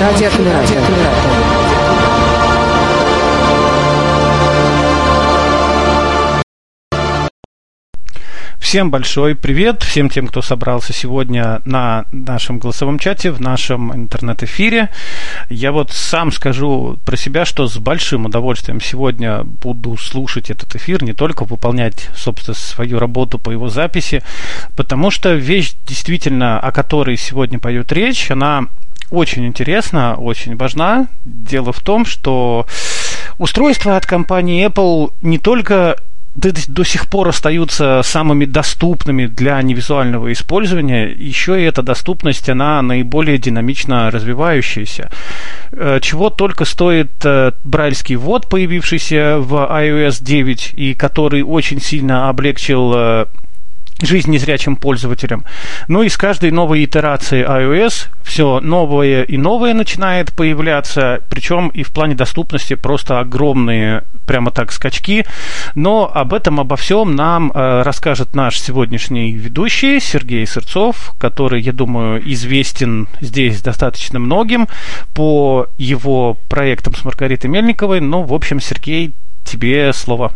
радиоаккумулятор. Всем большой привет, всем тем, кто собрался сегодня на нашем голосовом чате, в нашем интернет-эфире. Я вот сам скажу про себя, что с большим удовольствием сегодня буду слушать этот эфир, не только выполнять, собственно, свою работу по его записи, потому что вещь действительно, о которой сегодня пойдет речь, она очень интересна, очень важна. Дело в том, что устройства от компании Apple не только до сих пор остаются самыми доступными для невизуального использования, еще и эта доступность, она наиболее динамично развивающаяся. Э, чего только стоит э, брайльский ввод, появившийся в iOS 9, и который очень сильно облегчил э, жизнь незрячим пользователям. Ну и с каждой новой итерации iOS все новое и новое начинает появляться, причем и в плане доступности просто огромные, прямо так, скачки. Но об этом, обо всем нам э, расскажет наш сегодняшний ведущий Сергей Сырцов, который, я думаю, известен здесь достаточно многим по его проектам с Маргаритой Мельниковой. Ну, в общем, Сергей, тебе слово.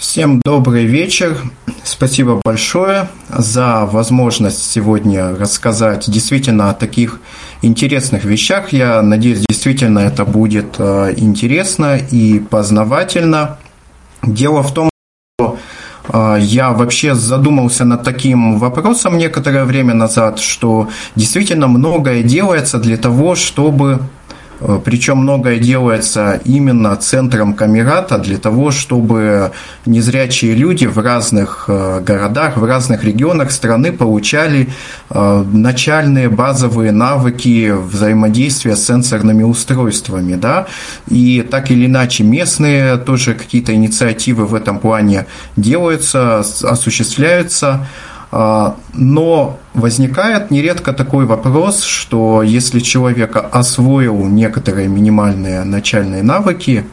Всем добрый вечер. Спасибо большое за возможность сегодня рассказать действительно о таких интересных вещах. Я надеюсь, действительно это будет э, интересно и познавательно. Дело в том, что э, я вообще задумался над таким вопросом некоторое время назад, что действительно многое делается для того, чтобы Причем многое делается именно центром Камерата для того, чтобы незрячие люди в разных э, городах, в разных регионах страны получали э, начальные базовые навыки взаимодействия с сенсорными устройствами. Да? И так или иначе местные тоже какие-то инициативы в этом плане делаются, осуществляются. А, но возникает нередко такой вопрос, что если человек освоил некоторые минимальные начальные навыки,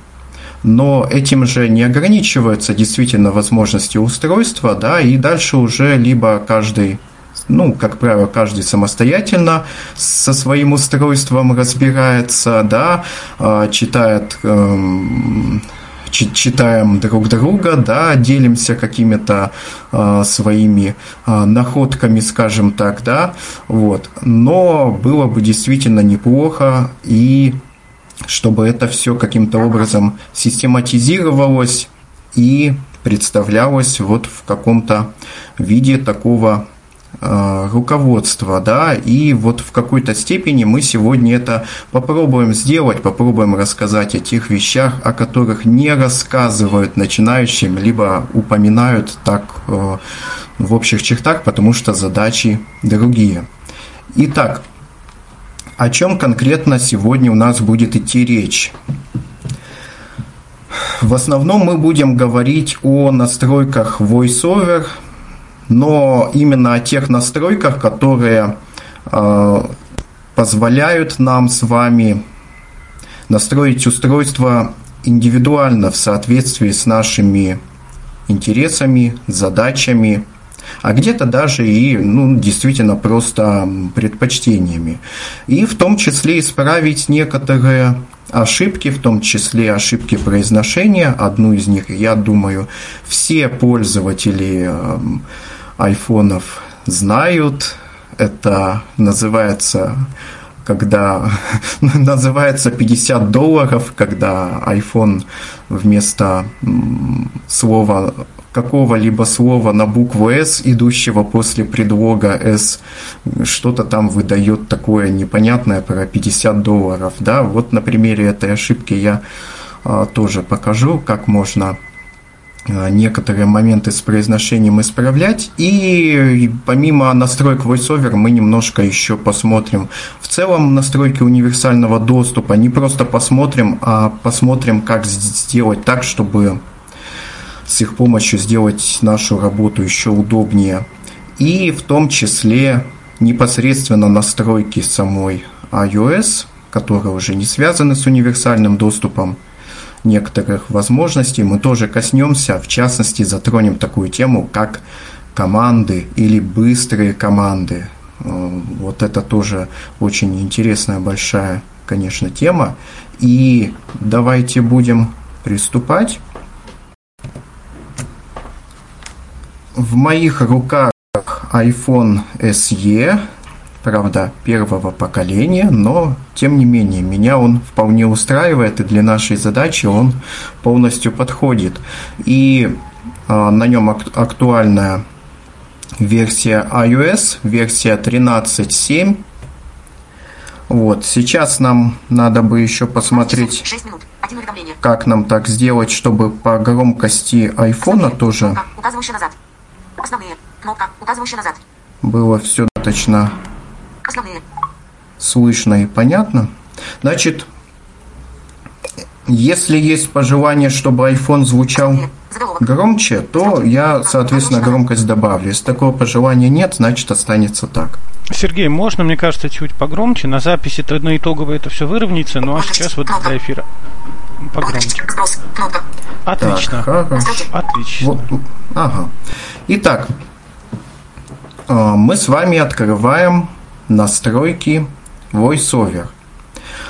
но этим же не ограничиваются действительно возможности устройства, да, и дальше уже либо каждый ну, как правило, каждый самостоятельно со своим устройством разбирается, да, а, читает эм, читаем друг друга, да, делимся какими-то э, своими э, находками, скажем так, да, вот. Но было бы действительно неплохо и чтобы это все каким-то образом систематизировалось и представлялось вот в каком-то виде такого руководства, да, и вот в какой-то степени мы сегодня это попробуем сделать, попробуем рассказать о тех вещах, о которых не рассказывают начинающим, либо упоминают так э, в общих чертах, потому что задачи другие. Итак, о чем конкретно сегодня у нас будет идти речь? В основном мы будем говорить о настройках VoiceOver – но именно о тех настройках, которые э, позволяют нам с вами настроить устройство индивидуально в соответствии с нашими интересами, задачами, а где-то даже и ну, действительно просто предпочтениями. И в том числе исправить некоторые ошибки, в том числе ошибки произношения. Одну из них, я думаю, все пользователи айфонов знают. Это называется когда называется 50 долларов, когда iPhone вместо слова какого-либо слова на букву S, идущего после предлога S, что-то там выдает такое непонятное про 50 долларов. Да? Вот на примере этой ошибки я а, тоже покажу, как можно некоторые моменты с произношением исправлять. И помимо настроек VoiceOver мы немножко еще посмотрим в целом настройки универсального доступа. Не просто посмотрим, а посмотрим, как сделать так, чтобы с их помощью сделать нашу работу еще удобнее. И в том числе непосредственно настройки самой iOS, которые уже не связаны с универсальным доступом, некоторых возможностей мы тоже коснемся, в частности затронем такую тему, как команды или быстрые команды. Вот это тоже очень интересная, большая, конечно, тема. И давайте будем приступать. В моих руках iPhone SE, правда, первого поколения, но тем не менее меня он вполне устраивает, и для нашей задачи он полностью подходит. И э, на нем ак- актуальная версия iOS, версия 13.7. Вот, сейчас нам надо бы еще посмотреть, как нам так сделать, чтобы по громкости айфона тоже Основные. Кнопка, указывающая назад. Было все достаточно Основные. слышно и понятно. Значит, если есть пожелание, чтобы iPhone звучал громче, то я, соответственно, громкость добавлю. Если такого пожелания нет, значит останется так. Сергей, можно, мне кажется, чуть погромче. На записи то на итогово это все выровняется, ну а сейчас вот для эфира погромче. Отлично. Так, Отлично. Вот, ага. Итак, а, мы с вами открываем настройки VoiceOver.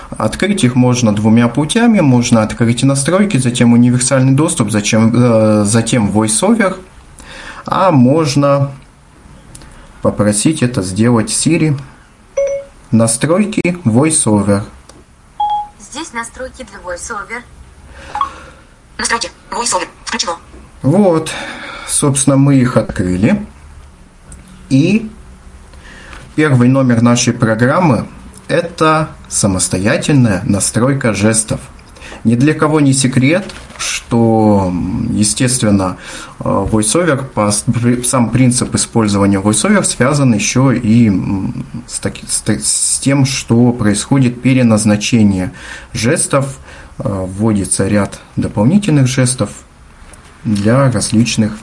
Открыть их можно двумя путями. Можно открыть настройки, затем универсальный доступ, затем, э, затем VoiceOver. А можно попросить это сделать Siri. Настройки VoiceOver. Здесь настройки для VoiceOver. Настройки VoiceOver. Включено. Вот. Собственно, мы их открыли. И первый номер нашей программы – это самостоятельная настройка жестов. Ни для кого не секрет, что, естественно, VoiceOver, сам принцип использования VoiceOver связан еще и с, таки, с тем, что происходит переназначение жестов, вводится ряд дополнительных жестов для различных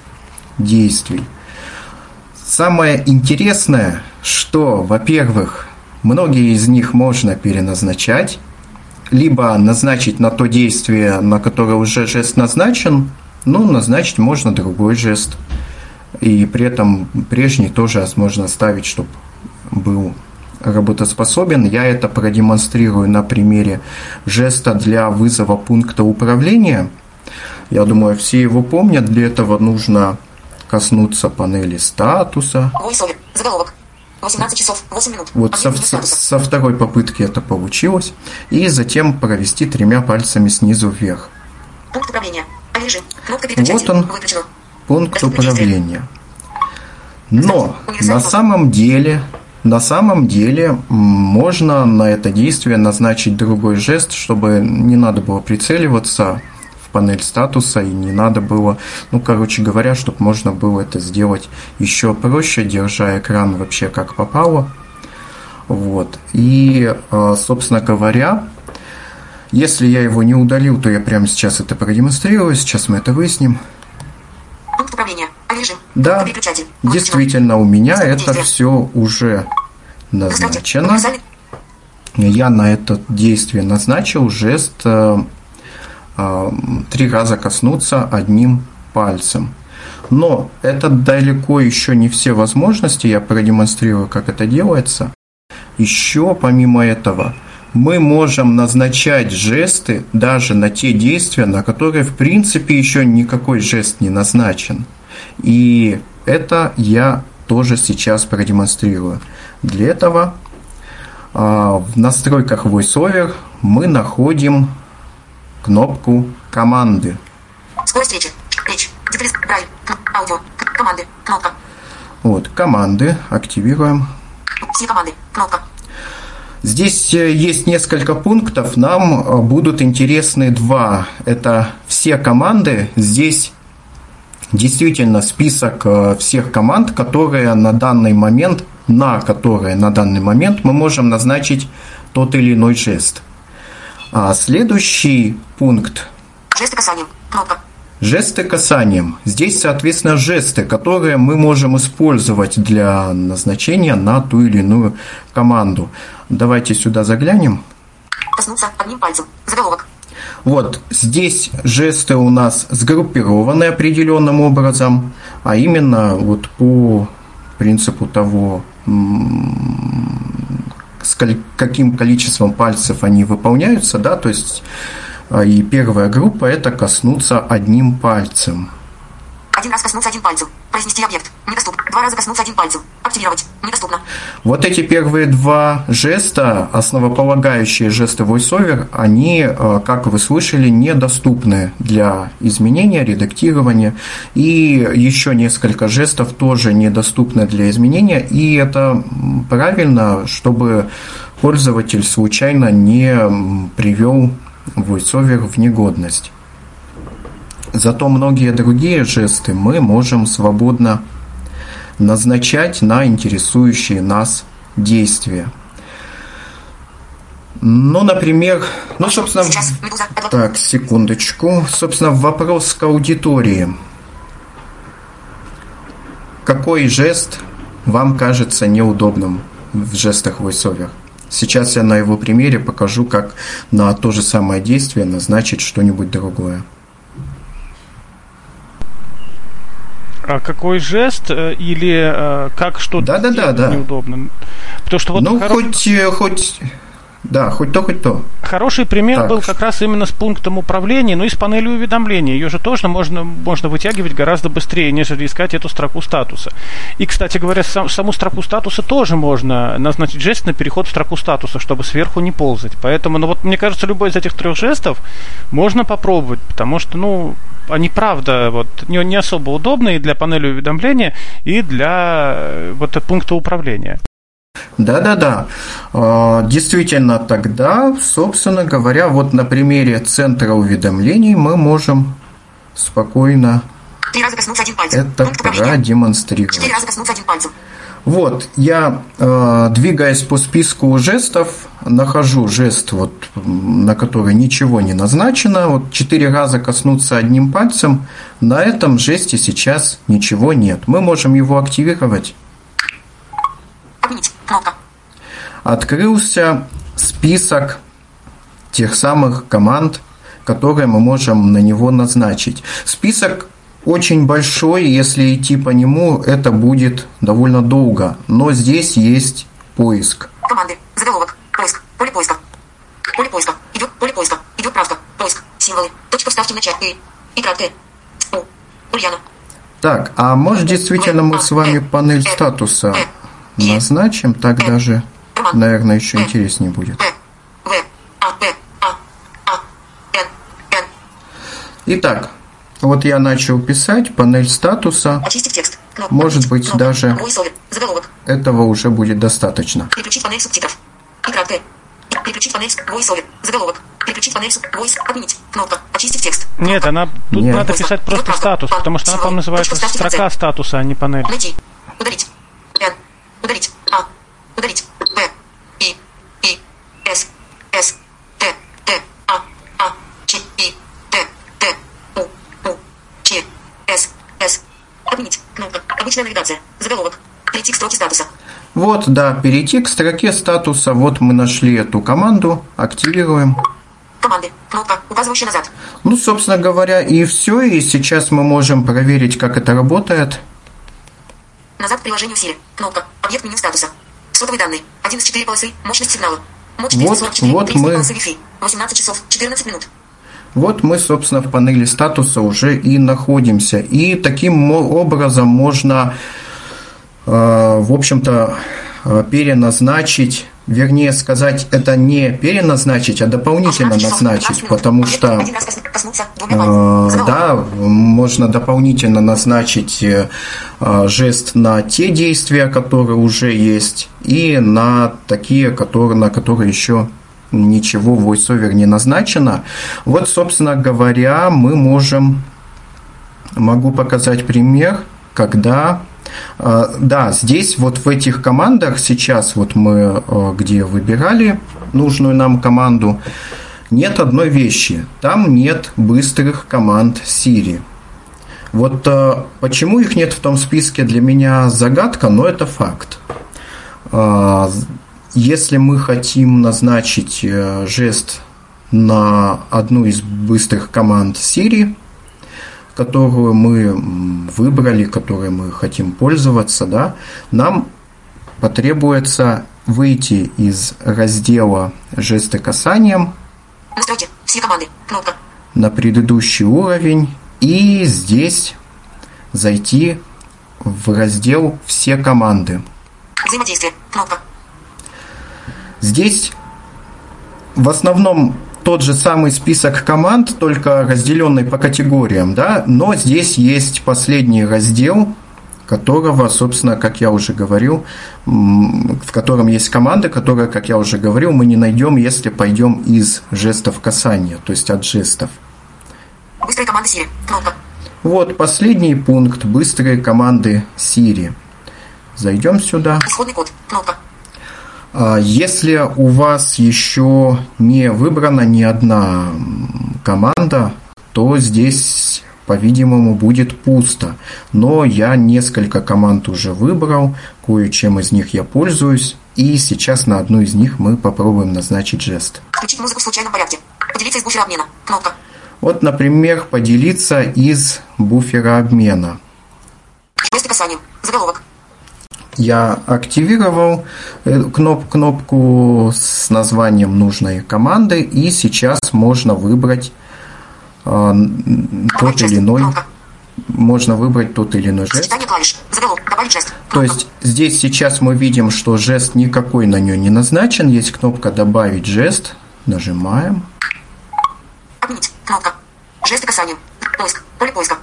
действий. Самое интересное, что, во-первых, многие из них можно переназначать, либо назначить на то действие, на которое уже жест назначен, ну, назначить можно другой жест. И при этом прежний тоже можно ставить, чтобы был работоспособен. Я это продемонстрирую на примере жеста для вызова пункта управления. Я думаю, все его помнят. Для этого нужно коснуться панели статуса. VoiceOver. Заголовок. 18 часов 8 минут. Вот со, со, со второй попытки это получилось. И затем провести тремя пальцами снизу вверх. Пункт управления. Режим. Кнопка Вот он. Выключено. Пункт управления. Но на самом деле на самом деле можно на это действие назначить другой жест, чтобы не надо было прицеливаться панель статуса, и не надо было, ну, короче говоря, чтобы можно было это сделать еще проще, держа экран вообще как попало. Вот. И, а, собственно говоря, если я его не удалил, то я прямо сейчас это продемонстрирую. Сейчас мы это выясним. Пункт управления. Режим. Да, действительно, у меня это все уже назначено. Я на это действие назначил жест э, три раза коснуться одним пальцем. Но это далеко еще не все возможности, я продемонстрирую, как это делается. Еще помимо этого, мы можем назначать жесты даже на те действия, на которые в принципе еще никакой жест не назначен. И это я тоже сейчас продемонстрирую. Для этого а, в настройках VoiceOver мы находим кнопку команды. Скорость речи. Речь. Брайль. Аудио. Команды. Кнопка. Вот, команды. Активируем. Все команды. Кнопка. Здесь э, есть несколько пунктов. Нам э, будут интересны два. Это все команды. Здесь действительно список э, всех команд, которые на данный момент, на которые на данный момент мы можем назначить тот или иной жест. А следующий пункт. Жесты касанием. Кнопка. Жесты касанием. Здесь, соответственно, жесты, которые мы можем использовать для назначения на ту или иную команду. Давайте сюда заглянем. Коснуться одним пальцем. Заголовок. Вот здесь жесты у нас сгруппированы определенным образом, а именно вот по принципу того с каким количеством пальцев они выполняются, да, то есть и первая группа это коснуться одним пальцем. Один раз коснуться один пальцем. Произнести объект. Недоступно. Два раза коснуться один пальцем. Активировать. Недоступно. Вот эти первые два жеста, основополагающие жесты VoiceOver, они, э, как вы слышали, недоступны для изменения, редактирования. И еще несколько жестов тоже недоступны для изменения. И это правильно, чтобы пользователь случайно не привел VoiceOver в негодность. Зато многие другие жесты мы можем свободно назначать на интересующие нас действия. Ну, например, ну, собственно, так, секундочку. Собственно, вопрос к аудитории. Какой жест вам кажется неудобным в жестах VoiceOver? Сейчас я на его примере покажу, как на то же самое действие назначить что-нибудь другое. А какой жест э, или э, как что-то да, да, да, да. неудобно? Потому что вот ну, хоро... хоть, э, хоть, да, хоть то, хоть то. Хороший пример так. был как раз именно с пунктом управления, ну и с панелью уведомлений. Ее же тоже можно, можно вытягивать гораздо быстрее, нежели искать эту строку статуса. И, кстати говоря, сам, саму строку статуса тоже можно назначить жест на переход в строку статуса, чтобы сверху не ползать. Поэтому, ну вот, мне кажется, любой из этих трех жестов можно попробовать, потому что, ну, они правда вот не, не особо удобные для панели уведомления и для э, вот пункта управления. Да-да-да. А, действительно, тогда, собственно говоря, вот на примере центра уведомлений мы можем спокойно это продемонстрировать. Вот, я, э, двигаясь по списку жестов, нахожу жест, вот, на который ничего не назначено. Вот четыре раза коснуться одним пальцем. На этом жесте сейчас ничего нет. Мы можем его активировать. Кнопка. Открылся список тех самых команд, которые мы можем на него назначить. Список очень большой, если идти по нему, это будет довольно долго. Но здесь есть поиск. Команды. Заголовок. Поиск. Поле поиска. Поле поиска. Идет поле поиска. Идет правка. Поиск. Символы. Точка вставки в начале. И. И краткое. У. Ульяна. Так, а может действительно мы с вами панель статуса назначим? Так даже, наверное, еще интереснее будет. Итак, вот я начал писать, панель статуса. Очистить текст. Кнопка. Может быть, Кнопка. даже Заголовок. этого уже будет достаточно. Переключить панель субтитров. Краткое. Переключить панель VoiceOver. Заголовок. Переключить панель Voice. Отменить. Кнопка. Очистить текст. Кнопка. Нет, она тут Нет. надо писать просто статус, потому что она, по-моему, называется строка статуса, а не панель. Найти. Удалить. Удалить. А. Удалить. Б. И. И. С. С. Т. Т. А. А. Ч. И. С. С. Отменить. Кнопка. Обычная навигация. Заголовок. Перейти к строке статуса. Вот, да, перейти к строке статуса. Вот мы нашли эту команду. Активируем. Команды. Кнопка, указывающая назад. Ну, собственно говоря, и все. И сейчас мы можем проверить, как это работает. Назад к приложению Siri. Кнопка. Объект меню статуса. Сотовые данные. 1 из 4 полосы. Мощность сигнала. Мощность вот, 44. Вот мы... полосы Wi-Fi. 18 часов 14 минут. Вот мы, собственно, в панели статуса уже и находимся. И таким образом можно, э, в общем-то, э, переназначить, вернее сказать, это не переназначить, а дополнительно назначить, потому что, э, да, можно дополнительно назначить жест на те действия, которые уже есть, и на такие, которые, на которые еще ничего в VoiceOver не назначено. Вот, собственно говоря, мы можем, могу показать пример, когда э, да, здесь вот в этих командах сейчас вот мы э, где выбирали нужную нам команду, нет одной вещи. Там нет быстрых команд Siri. Вот э, почему их нет в том списке для меня загадка, но это факт. Если мы хотим назначить э, жест на одну из быстрых команд Siri, которую мы выбрали, которой мы хотим пользоваться, да, нам потребуется выйти из раздела «Жесты касанием» на предыдущий уровень и здесь зайти в раздел «Все команды». Здесь в основном тот же самый список команд, только разделенный по категориям, да, но здесь есть последний раздел, которого, собственно, как я уже говорил, в котором есть команды, которые, как я уже говорил, мы не найдем, если пойдем из жестов касания, то есть от жестов. Быстрые команды Siri. Кнопка. Вот последний пункт быстрые команды Siri. Зайдем сюда. Исходный код. Кнопка. А, Если у вас еще не выбрана ни одна команда, то здесь, по-видимому, будет пусто. Но я несколько команд уже выбрал, кое-чем из них я пользуюсь, и сейчас на одну из них мы попробуем назначить жест. Включить музыку в случайном порядке. Поделиться из буфера обмена. Кнопка. Вот, например, поделиться из буфера обмена. Жесты касанием. Заголовок. Я активировал э, кноп, кнопку с названием нужной команды, и сейчас можно выбрать э, тот или иной, Кнопка. можно выбрать тот или иной жест. Заголовок. То есть здесь сейчас мы видим, что жест никакой на нее не назначен. Есть кнопка «Добавить жест». Нажимаем. Отменить. Кнопка. Жесты касанием. Поиск. Поле поиска.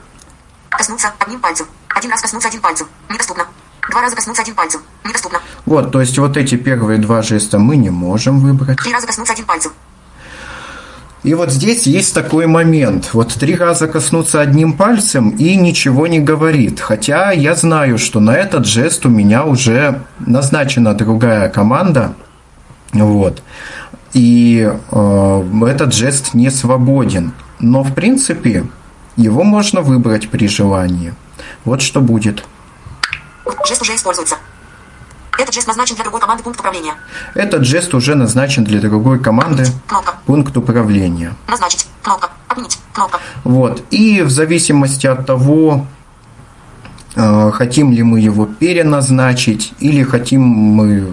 Коснуться одним пальцем. Один раз коснуться один пальцем. Недоступно. Два раза коснуться один пальцем. Недоступно. Вот, то есть вот эти первые два жеста мы не можем выбрать. Три раза коснуться один пальцем. И вот здесь есть такой момент. Вот три раза коснуться одним пальцем и ничего не говорит. Хотя я знаю, что на этот жест у меня уже назначена другая команда. Вот. И э, этот жест не свободен. Но в принципе его можно выбрать при желании. Вот что будет. Жест уже используется. Этот жест назначен для другой команды пункт управления. Этот жест уже назначен для другой команды Кнопка. пункт управления. Назначить. Кнопка. Отменить. Кнопка. Вот. И в зависимости от того, э, хотим ли мы его переназначить или хотим мы,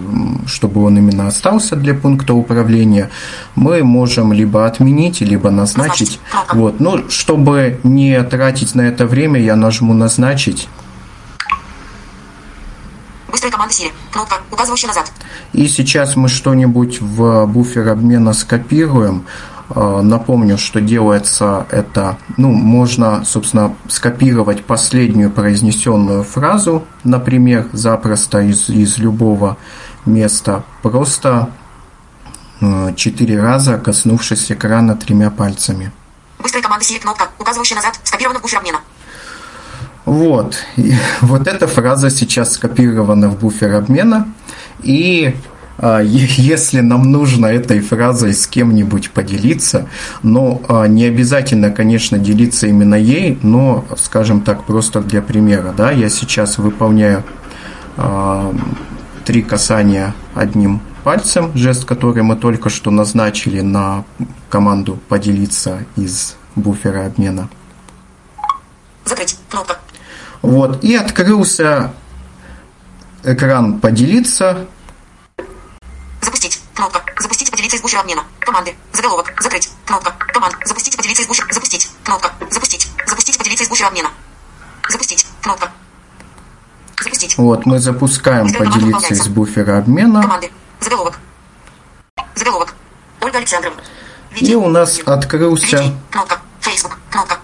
чтобы он именно остался для пункта управления, мы можем либо отменить, либо назначить. Назначить. Вот. Ну, чтобы не тратить на это время, я нажму назначить. Быстрые команды Siri. Кнопка, указывающая назад. И сейчас мы что-нибудь в буфер обмена скопируем. Э, Напомню, что делается это, ну, можно, собственно, скопировать последнюю произнесенную фразу, например, запросто из, из любого места, просто э, четыре раза коснувшись экрана тремя пальцами. Быстрые команды Siri. Кнопка, указывающая назад. Скопирована в буфер обмена. Вот. И вот эта фраза сейчас скопирована в буфер обмена. И а, если нам нужно этой фразой с кем-нибудь поделиться, но а, не обязательно, конечно, делиться именно ей, но, скажем так, просто для примера, да, я сейчас выполняю а, три касания одним пальцем, жест, который мы только что назначили на команду поделиться из буфера обмена. Закрыть. Кнопка. Вот, и открылся экран «Поделиться». Запустить. Кнопка. Запустить поделиться из буфера обмена. Команды. Заголовок. Закрыть. Кнопка. Команд. Запустить поделиться из буфера. Запустить. Кнопка. Запустить. Запустить поделиться из буфера обмена. Запустить. Кнопка. Запустить. Вот, мы запускаем команда «Поделиться из буфера обмена». Команды. Заголовок. Заголовок. Ольга Александровна. И у нас открылся Вики. Кнопка. Facebook. Кнопка.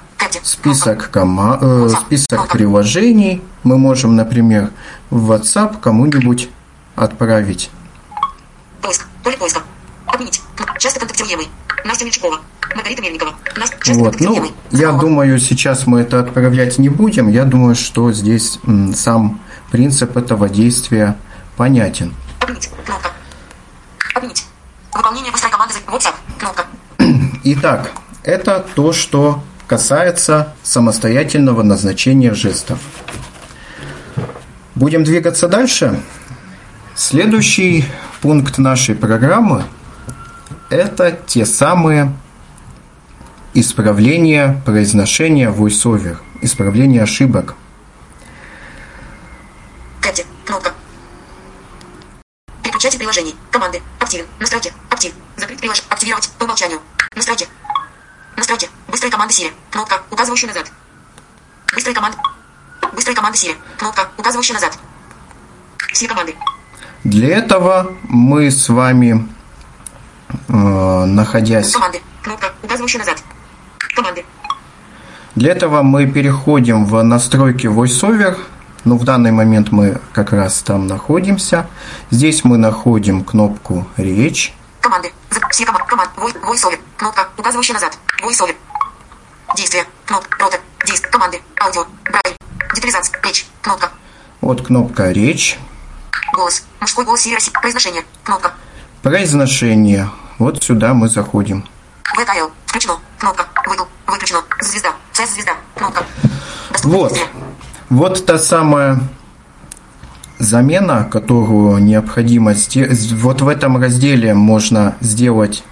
Список, кома- э, список приложений. Мы можем, например, в WhatsApp кому-нибудь отправить. Поиск. Поле поиска. Отменить. Кнопка. Часто контактируемый. Настя Мельчакова. Маргарита Мельникова. Настя. Часто Вот, ну, я думаю, сейчас мы это отправлять не будем. Я думаю, что здесь м, сам принцип этого действия понятен. Отменить. Кнопка. Отменить. Выполнение быстрой команды за WhatsApp. Кнопка. Итак, это то, что касается самостоятельного назначения жестов. Будем двигаться дальше. Следующий пункт нашей программы – это те самые исправления произношения voiceover, исправления ошибок. Кэпти. Кнопка. чате приложений. Команды. Активен. Настройки. Актив. Закрыть приложение. Активировать по умолчанию. Настройки. Настройки. Быстрые команды Siri. Кнопка, указывающая назад. Быстрые команды. Быстрые команды Siri. Кнопка, указывающая назад. Все команды. Для этого мы с вами, э, находясь... Команды. Кнопка, указывающая назад. Команды. Для этого мы переходим в настройки VoiceOver. Ну, в данный момент мы как раз там находимся. Здесь мы находим кнопку «Речь». Команды. Все команды. Команд. Вой- VoiceOver. Кнопка, указывающая назад. VoiceOver. Действие. Кнопка. Рота. Действие. Команды. Аудио. Брайль. Детализация. Речь. Кнопка. Вот кнопка «Речь». Голос. Мужской голос Siri России. Произношение. Кнопка. Произношение. Вот сюда мы заходим. ВКЛ. Включено. Кнопка. Выгл. Выключено. Звезда. Цвет звезда. Кнопка. Вот. Вот та самая замена, которую необходимо сделать. Вот в этом разделе можно сделать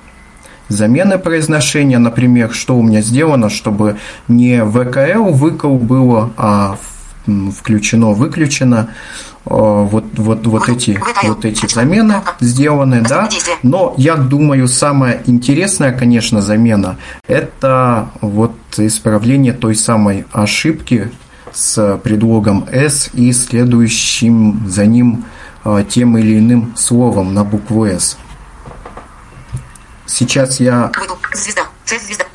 замены произношения. Например, что у меня сделано, чтобы не ВКЛ, выкл было, а включено, выключено. Э, Вот, вот, вот эти, вот эти замены сделаны, да. Но я думаю, самая интересная, конечно, замена – это вот исправление той самой ошибки с предлогом «с» и следующим за ним э, тем или иным словом на букву «с». Сейчас я. Звезда. Звезда.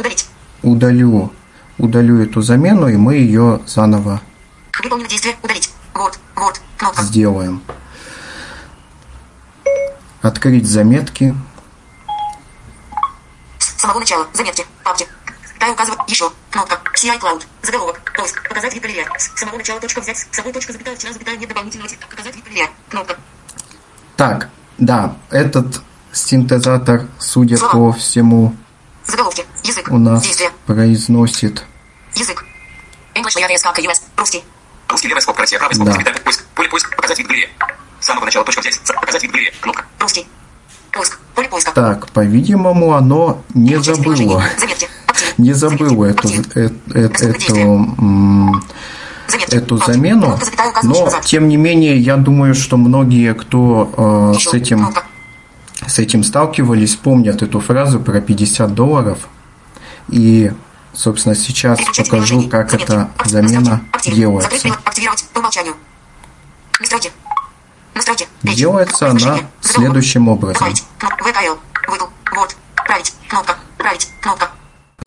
Удалю, удалю эту замену, и мы ее заново. Вот. Вот. Сделаем. Открыть заметки. С самого начала. Заметки. Папки. Дай указывать. Еще. Кнопка. CI Cloud. Заголовок. Поиск. Показать вид галерея. С самого начала точка взять. С собой точка запятая. Вчера запятая. Нет дополнительного. текста. Показать вид галерея. Кнопка. Так, да, этот синтезатор, судя по всему, Заголовки. Язык. у нас Действие. произносит Язык. English AVS US. Русский. Русский левая скобка, Россия, правая Да. скобка, запятая, поиск, поле поиск, показать вид галереи. С самого начала точка взять, С- показать вид галереи, кнопка. Русский. Поиск. Поле поиска. Так, по-видимому, оно не Часть забыло. Заметки. Не Заметки. эту, э- э- эту, эту замену. Но, тем не менее, я думаю, что многие, кто э, с этим с этим сталкивались, помнят эту фразу про 50 долларов. И, собственно, сейчас покажу, как эта замена делается. Делается она следующим образом. Править. Кнопка. Править. Кнопка.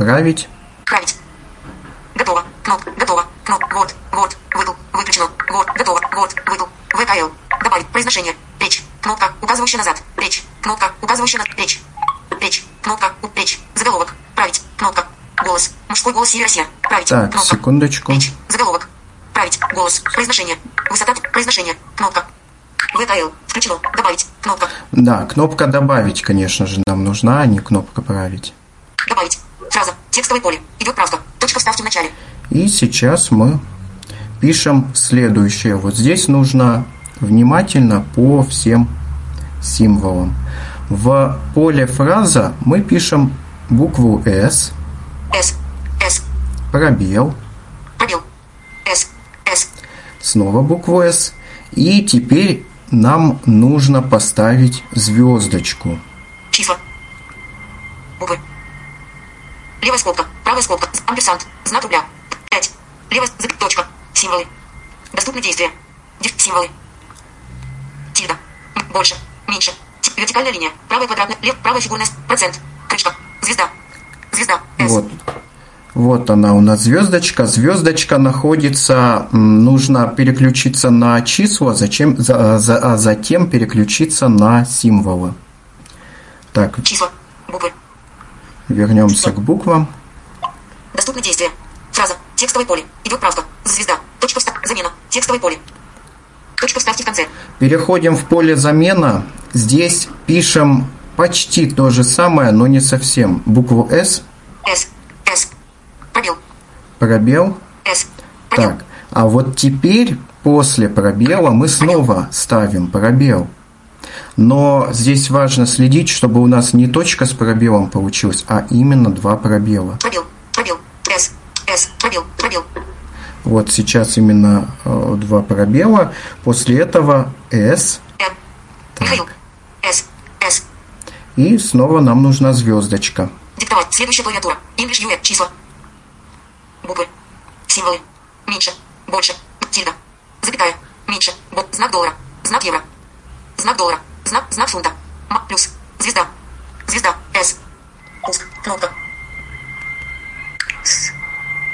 Править. Править. Готово. Кнопка. Готово. Кнопка. Вот. Вот. Выгл. Выключено. Вот. Готово. Вот. Выгл. ВКЛ. Добавить. Произношение. Речь. Кнопка. Указывающая назад. Речь. Кнопка. Указывающая назад. Речь. Речь. Кнопка. У- Речь. Заголовок. Править. Кнопка. Голос. Мужской голос Россия. Править. Так, Кнопка. секундочку. Речь. Заголовок. Править. Голос. Произношение. Высота. Произношение. Кнопка. ВКЛ. Включено. Добавить. Кнопка. Да, кнопка «Добавить», конечно же, нам нужна, а не кнопка «Править». Добавить. Текстовое поле. Идет правка. Точка вставки в начале. И сейчас мы пишем следующее. Вот здесь нужно внимательно по всем символам. В поле фраза мы пишем букву «С», С. С. пробел, Пробел. С. С. снова букву «С». И теперь нам нужно поставить звездочку. Числа. Буквы. Левая скобка. Правая скобка. Амперсант. Знак рубля. 5. Левая зап- точка. Символы. Доступны действия. Диф- Символы. Тильда. Больше. Меньше. Т- Вертикальная линия. Правая квадратная. Лев. Правая фигурная. Процент. Крышка. Звезда. Звезда. С. Вот. Вот она у нас звездочка. Звездочка находится, нужно переключиться на числа, зачем, за- за- а затем переключиться на символы. Так, Числа. Буквы. Вернемся к буквам. Доступны действия. Фраза. Текстовое поле. Идет правка. Звезда. Точка вставки. Замена. Текстовое поле. Точка вставки в конце. Переходим в поле замена. Здесь пишем почти то же самое, но не совсем. Букву S, С. С. Пробел. пробел. С. Пробел. Так, а вот теперь после пробела мы снова ставим пробел. Но здесь важно следить, чтобы у нас не точка с пробелом получилась, а именно два пробела. Пробел. Пробел. С. С. Пробел. Пробел. Вот сейчас именно э, два пробела. После этого S, Н. Михаил. И снова нам нужна звездочка. Диктовать. Следующая клавиатура. English UE. Числа. Буквы. Символы. Меньше. Больше. Тильда. Запятая. Меньше. Бо- Знак доллара. Знак евро. Знак доллара. Знак, знак фунта. М. Плюс. Звезда. Звезда. С. Пуск. Кнопка. С.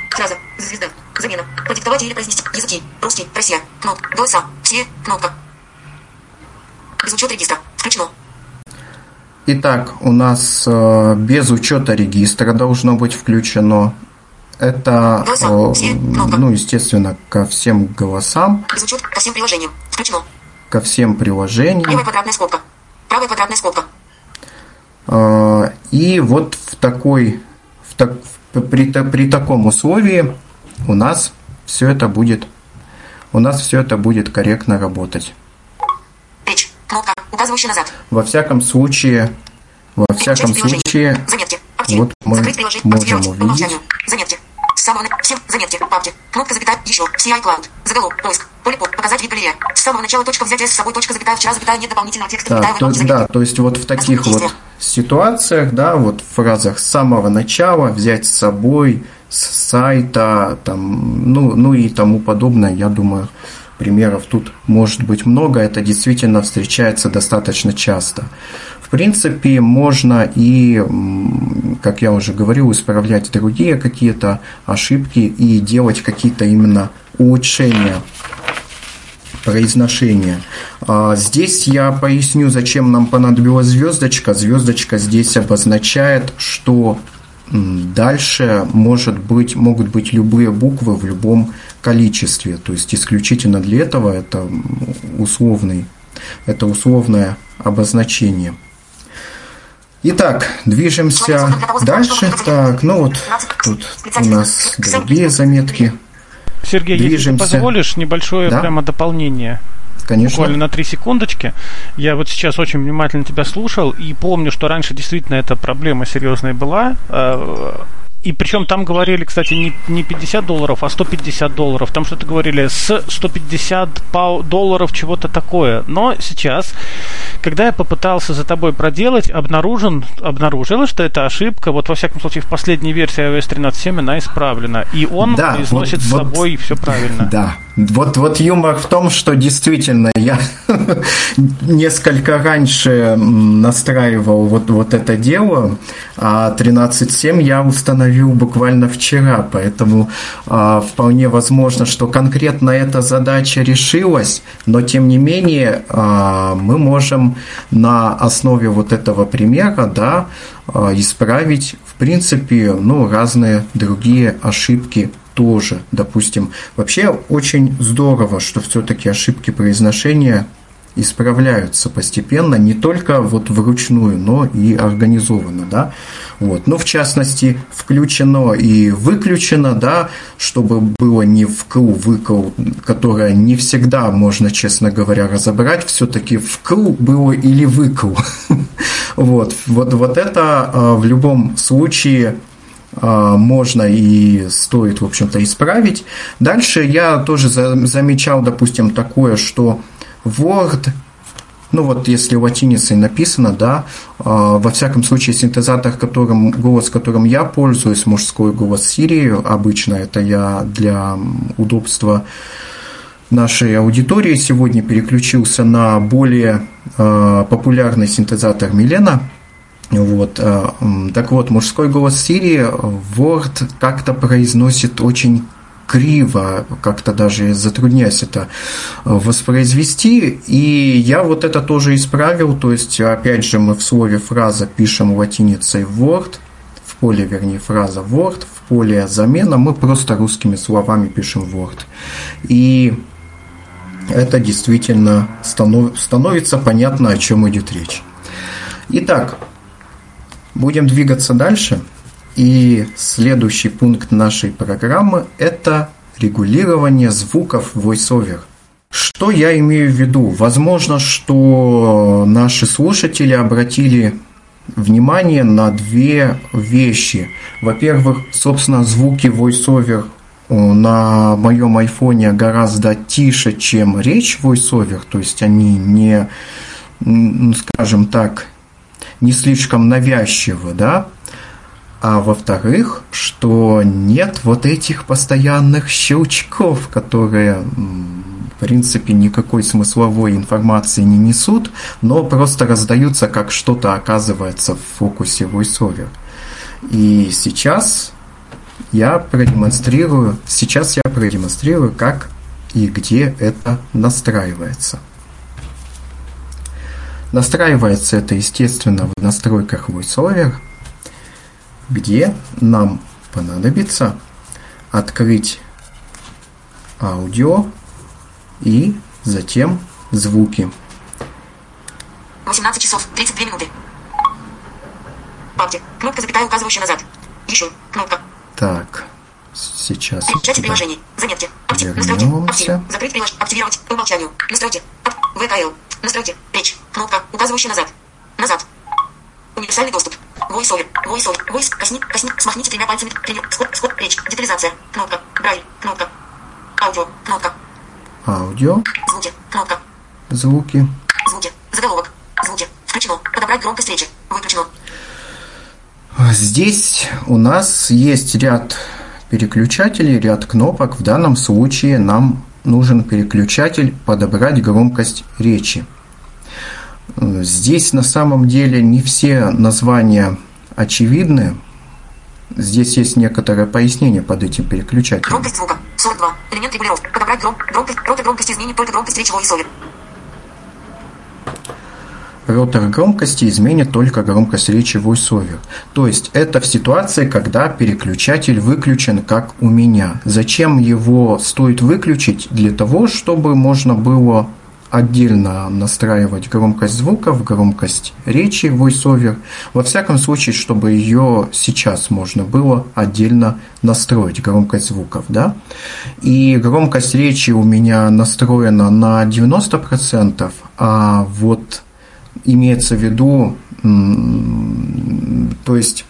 Фраза. Звезда. Замена. Продиктовать или произнести. Языки. Русский. Россия. Кнопка. Голоса. Все. Кнопка. Без учета регистра. Включено. Итак, у нас э, без учета регистра должно быть включено. Это, Голоса. э, Все. Ну, естественно, ко всем голосам, Без учета ко всем приложениям. Включено. Ко всем приложениям. Левая квадратная скобка. Правая квадратная скобка. Э, И вот в такой, в так, при, при таком условии у нас все это будет, у нас все это будет корректно работать. Речь. Кнопка. Указывающая назад. Во всяком случае, во всяком приложения. случае, Заметки. Актив. вот мы Закрыть приложение. можем Активировать. Увидеть. Заметки. С самого на... Все. Заметки. Папки. Кнопка запятая. Еще. CI Cloud. Заголовок. Поиск. Поле. Показать вид галерея. С самого начала точка взять с собой точка запятая. Вчера запятая. Нет дополнительного текста. Да, запятая. то, да, то есть вот в таких вот ситуациях, да, вот в фразах с самого начала взять с собой с сайта, там, ну, ну и тому подобное, я думаю, примеров тут может быть много, это действительно встречается достаточно часто. В принципе, можно и, как я уже говорил, исправлять другие какие-то ошибки и делать какие-то именно улучшения произношения. А, Здесь я поясню, зачем нам понадобилась звездочка. Звездочка здесь обозначает, что дальше может быть, могут быть любые буквы в любом количестве. То есть исключительно для этого это условный, это условное обозначение. Итак, движемся дальше. Так, ну вот тут у нас другие заметки. Сергей, если ты Движемся. позволишь, небольшое Да. прямо дополнение. Конечно. Буквально на три секундочки. Я вот сейчас очень внимательно тебя слушал и помню, что раньше действительно эта проблема серьезная была. И причем там говорили, кстати, не, не 50 долларов, а 150 долларов. Там что-то говорили с 150 пау- долларов чего-то такое. Но сейчас, когда я попытался за тобой проделать, обнаружен, обнаружилось, что это ошибка. Вот во всяком случае в последней версии iOS 13.7 она исправлена. И он Да, произносит вот- с вот- собой все правильно. Да. Вот, вот юмор в том, что действительно я несколько раньше настраивал вот, вот это дело, а 13.7 я установил буквально вчера, поэтому а, вполне возможно, что конкретно эта задача решилась, но тем не менее а, мы можем на основе вот этого примера да, а, исправить в принципе ну, разные другие ошибки тоже, допустим. Вообще очень здорово, что все-таки ошибки произношения исправляются постепенно, не только вот вручную, но и организованно, да. Вот. Ну, в частности, включено и выключено, да, чтобы было не вкл, выкл, которое не всегда можно, честно говоря, разобрать, все-таки вкл было или выкл. Вот, вот, вот это а, в любом случае а, можно и стоит, в общем-то, исправить. Дальше я тоже за- замечал, допустим, такое, что Word, ну вот если латиницей написано, да, а, во всяком случае синтезатор, которым, голос, которым я пользуюсь, мужской голос Сирии, обычно это я для удобства нашей аудитории сегодня переключился на более э, популярный синтезатор Милена. Вот, э, так вот, мужской голос Сирии Word как-то произносит очень криво, как-то даже затрудняюсь это э, воспроизвести. И я вот это тоже исправил. То есть, опять же, мы в слове фраза пишем латиницей Word, в поле, вернее, фраза Word, в поле замена мы просто русскими словами пишем Word. И это действительно станов- становится понятно, о чем идет речь. Итак, будем двигаться дальше. И следующий пункт нашей программы – это регулирование звуков VoiceOver. Что я имею в виду? Возможно, что наши слушатели обратили внимание на две вещи. Во-первых, собственно, звуки VoiceOver на моем айфоне гораздо тише, чем речь VoiceOver, то есть они не, скажем так, не слишком навязчиво, да, а во-вторых, что нет вот этих постоянных щелчков, которые, в принципе, никакой смысловой информации не несут, но просто раздаются, как что-то оказывается в фокусе VoiceOver. И сейчас я продемонстрирую, сейчас я продемонстрирую, как и где это настраивается. Настраивается это, естественно, в настройках VoiceOver – где нам понадобится открыть аудио и затем звуки. 18 часов 32 минуты. Папте. Кнопка запятая, указывающая назад. Еще. Кнопка. Так. Сейчас. Части приложений. Заметки. Актив. Актив. Закрыть приложение. Активировать. По умолчанию. Настройки. ВКЛ. Настройки. Речь. Кнопка, указывающая назад. Назад. Универсальный доступ. VoiceOver. VoiceOver. Voice. Косни. Косни. Смахните тремя пальцами. Превью. Скоп. Скоп. Речь. Детализация. Кнопка. Брайль. Кнопка. Аудио. Кнопка. Аудио. Звуки. Кнопка. Звуки. Звуки. Заголовок. Звуки. Включено. Подобрать громкость речи. Выключено. Здесь у нас есть ряд переключателей, ряд кнопок. В данном случае нам нужен переключатель подобрать громкость речи. Здесь на самом деле не все названия очевидны. Здесь есть некоторое пояснение под этим переключателем. Громкость звука. 42. Элемент регулировки. Подобрать гром... громкость. Ротор громкости изменит только громкость речи VoiceOver. Ротор громкости изменит только громкость речи VoiceOver. То есть это в ситуации, когда переключатель выключен, как у меня. Зачем его стоит выключить? Для того, чтобы можно было отдельно настраивать громкость звуков, громкость речи VoiceOver. Во всяком случае, чтобы ее сейчас можно было отдельно настроить, громкость звуков. Да? И громкость речи у меня настроена на 90%, а вот имеется в виду, то есть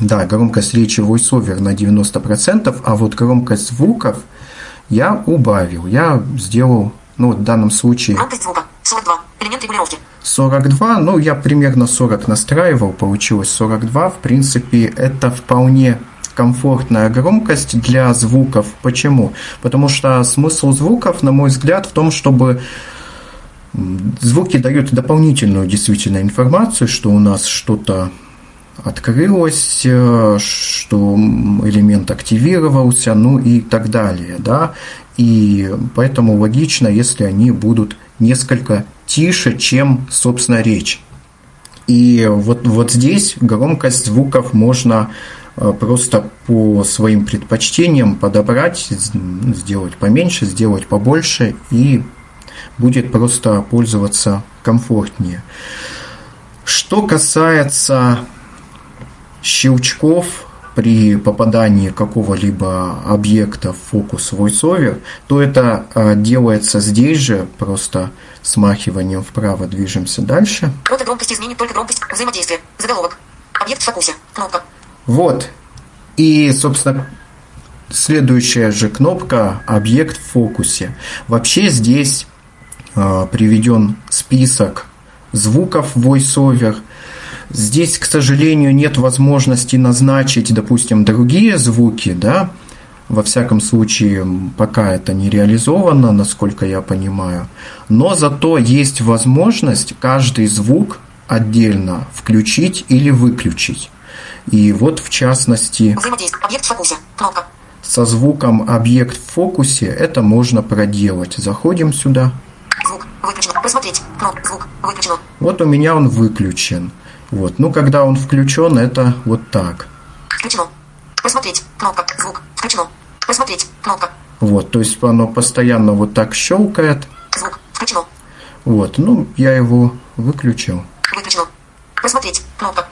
да, громкость речи VoiceOver на 90%, а вот громкость звуков я убавил, я сделал ну, в данном случае... Громкость звука. 42. Элемент регулировки. 42, ну, я примерно 40 настраивал, получилось 42. В принципе, это вполне комфортная громкость для звуков. Почему? Потому что смысл звуков, на мой взгляд, в том, чтобы звуки дают дополнительную действительно информацию, что у нас что-то открылось, э, что элемент активировался, ну и так далее, да. И поэтому логично, если они будут несколько тише, чем, собственно, речь. И вот, вот здесь громкость звуков можно э, просто по своим предпочтениям подобрать, сделать поменьше, сделать побольше, и будет просто пользоваться комфортнее. Что касается щелчков при попадании какого-либо объекта в фокус VoiceOver, то это а, делается здесь же, просто смахиванием вправо движемся дальше. Рота громкости изменит только громкость взаимодействия. Заголовок. Объект в фокусе. Кнопка. Вот. И, собственно, следующая же кнопка «Объект в фокусе». Вообще здесь э, приведен список звуков VoiceOver – Здесь, к сожалению, нет возможности назначить, допустим, другие звуки, да, во всяком случае, пока это не реализовано, насколько я понимаю. Но зато есть возможность каждый звук отдельно включить или выключить. И вот в частности... Со звуком объект в фокусе это можно проделать. Заходим сюда. Звук выключен. Просмотреть. Кнопка. Звук выключен. Вот у меня он выключен. Вот. Ну, когда он включен, это вот так. Включено. Посмотреть. Кнопка. Звук. Включено. Посмотреть. Кнопка. Вот, то есть оно постоянно вот так щелкает. Звук. Включено. Вот, ну, я его выключил. Выключено. Посмотреть. Кнопка.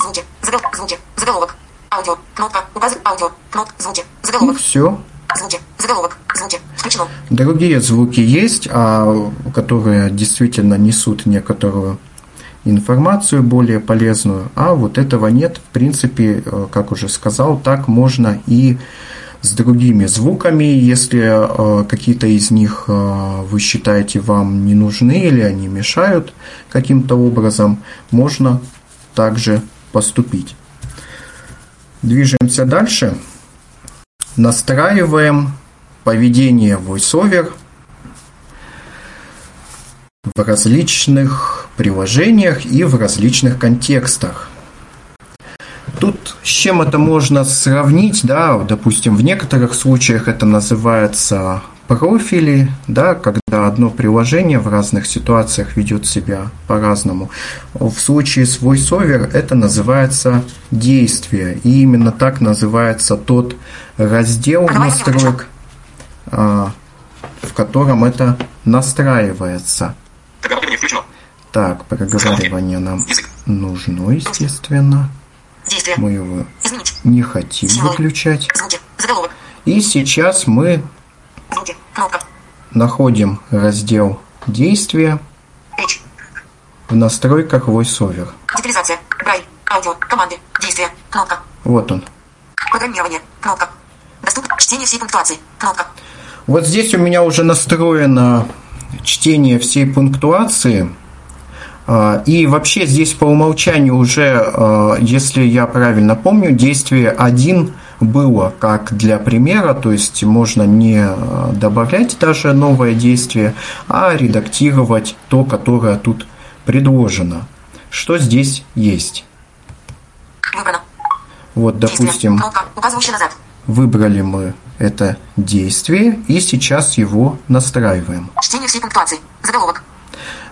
Звуки. Загол... Звуки. Заголовок. Аудио. Кнопка. Указ... Аудио. Кнопка. Звуки. Заголовок. Ну, все. Звуки. Заголовок. Звуки. Включено. Другие звуки есть, а которые действительно несут некоторую информацию более полезную, а вот этого нет. В принципе, э, как уже сказал, так можно и с другими звуками, если э, какие-то из них э, вы считаете вам не нужны или они мешают каким-то образом, можно также поступить. Движемся дальше. Настраиваем поведение VoiceOver в различных приложениях и в различных контекстах. Тут с чем это можно сравнить, да, допустим, в некоторых случаях это называется профили, да, когда одно приложение в разных ситуациях ведет себя по-разному. В случае с VoiceOver это называется действие, и именно так называется тот раздел настроек, а, в котором это настраивается. Так, проговаривание нам нужно, естественно. Мы его не хотим выключать. И сейчас мы находим раздел действия в настройках VoiceOver. Детализация. Брайль. Аудио. Команды. Действие. Кнопка. Вот он. Программирование. Кнопка. Доступно. Чтение всей пунктуации. Кнопка. Вот здесь у меня уже настроено чтение всей пунктуации. А, И вообще здесь по умолчанию уже, а, если я правильно помню, действие 1 было как для примера, то есть можно не а, добавлять даже новое действие, а редактировать то, которое тут предложено. Что здесь есть? Выбрано. Вот, допустим, назад. выбрали мы это действие и сейчас его настраиваем. Чтение всей пунктуации. Заголовок.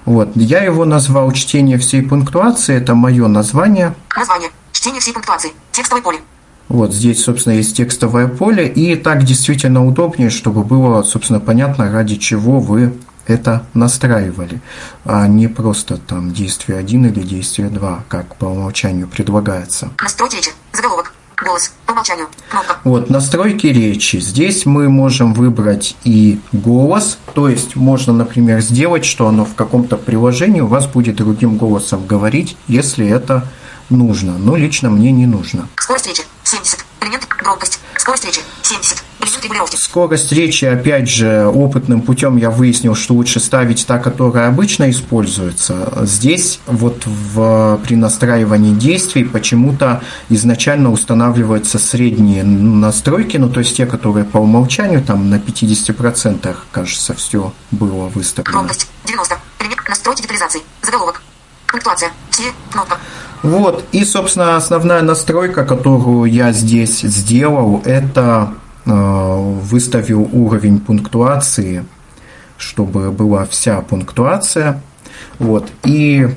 Вот, я его назвал чтение всей пунктуации, это мое название. Название. Чтение всей пунктуации. Текстовое поле. Вот здесь, собственно, есть текстовое поле, и так действительно удобнее, чтобы было, собственно, понятно, ради чего вы это настраивали, а не просто там действие 1 или действие 2, как по умолчанию предлагается. Настройки речи. Заголовок. Голос. По умолчанию. Кнопка. Вот, настройки речи. Здесь мы можем выбрать и голос, то есть можно, например, сделать, что оно в каком-то приложении у вас будет другим голосом говорить, если это нужно. Но лично мне не нужно. Скорость речи. 70. Элемент. Громкость. Скорость речи. 70. Элемент регулировки. Скорость речи, опять же, опытным путем я выяснил, что лучше ставить та, которая обычно используется. Здесь вот в, при настраивании действий почему-то изначально устанавливаются средние настройки, ну то есть те, которые по умолчанию там на 50% кажется все было выставлено. Громкость. 90. Элемент. Настройки детализации. Заголовок. Пунктуация. Все. Кнопка. Вот, и, собственно, основная настройка, которую я здесь сделал, это э, выставил уровень пунктуации, чтобы была вся пунктуация. Вот, и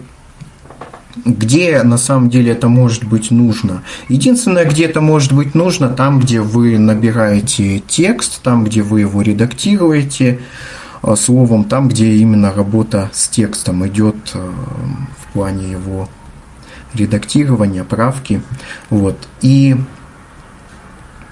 где на самом деле это может быть нужно. Единственное, где это может быть нужно, там, где вы набираете текст, там, где вы его редактируете, э, словом, там, где именно работа с текстом идет э, в плане его редактирования, правки. Вот. И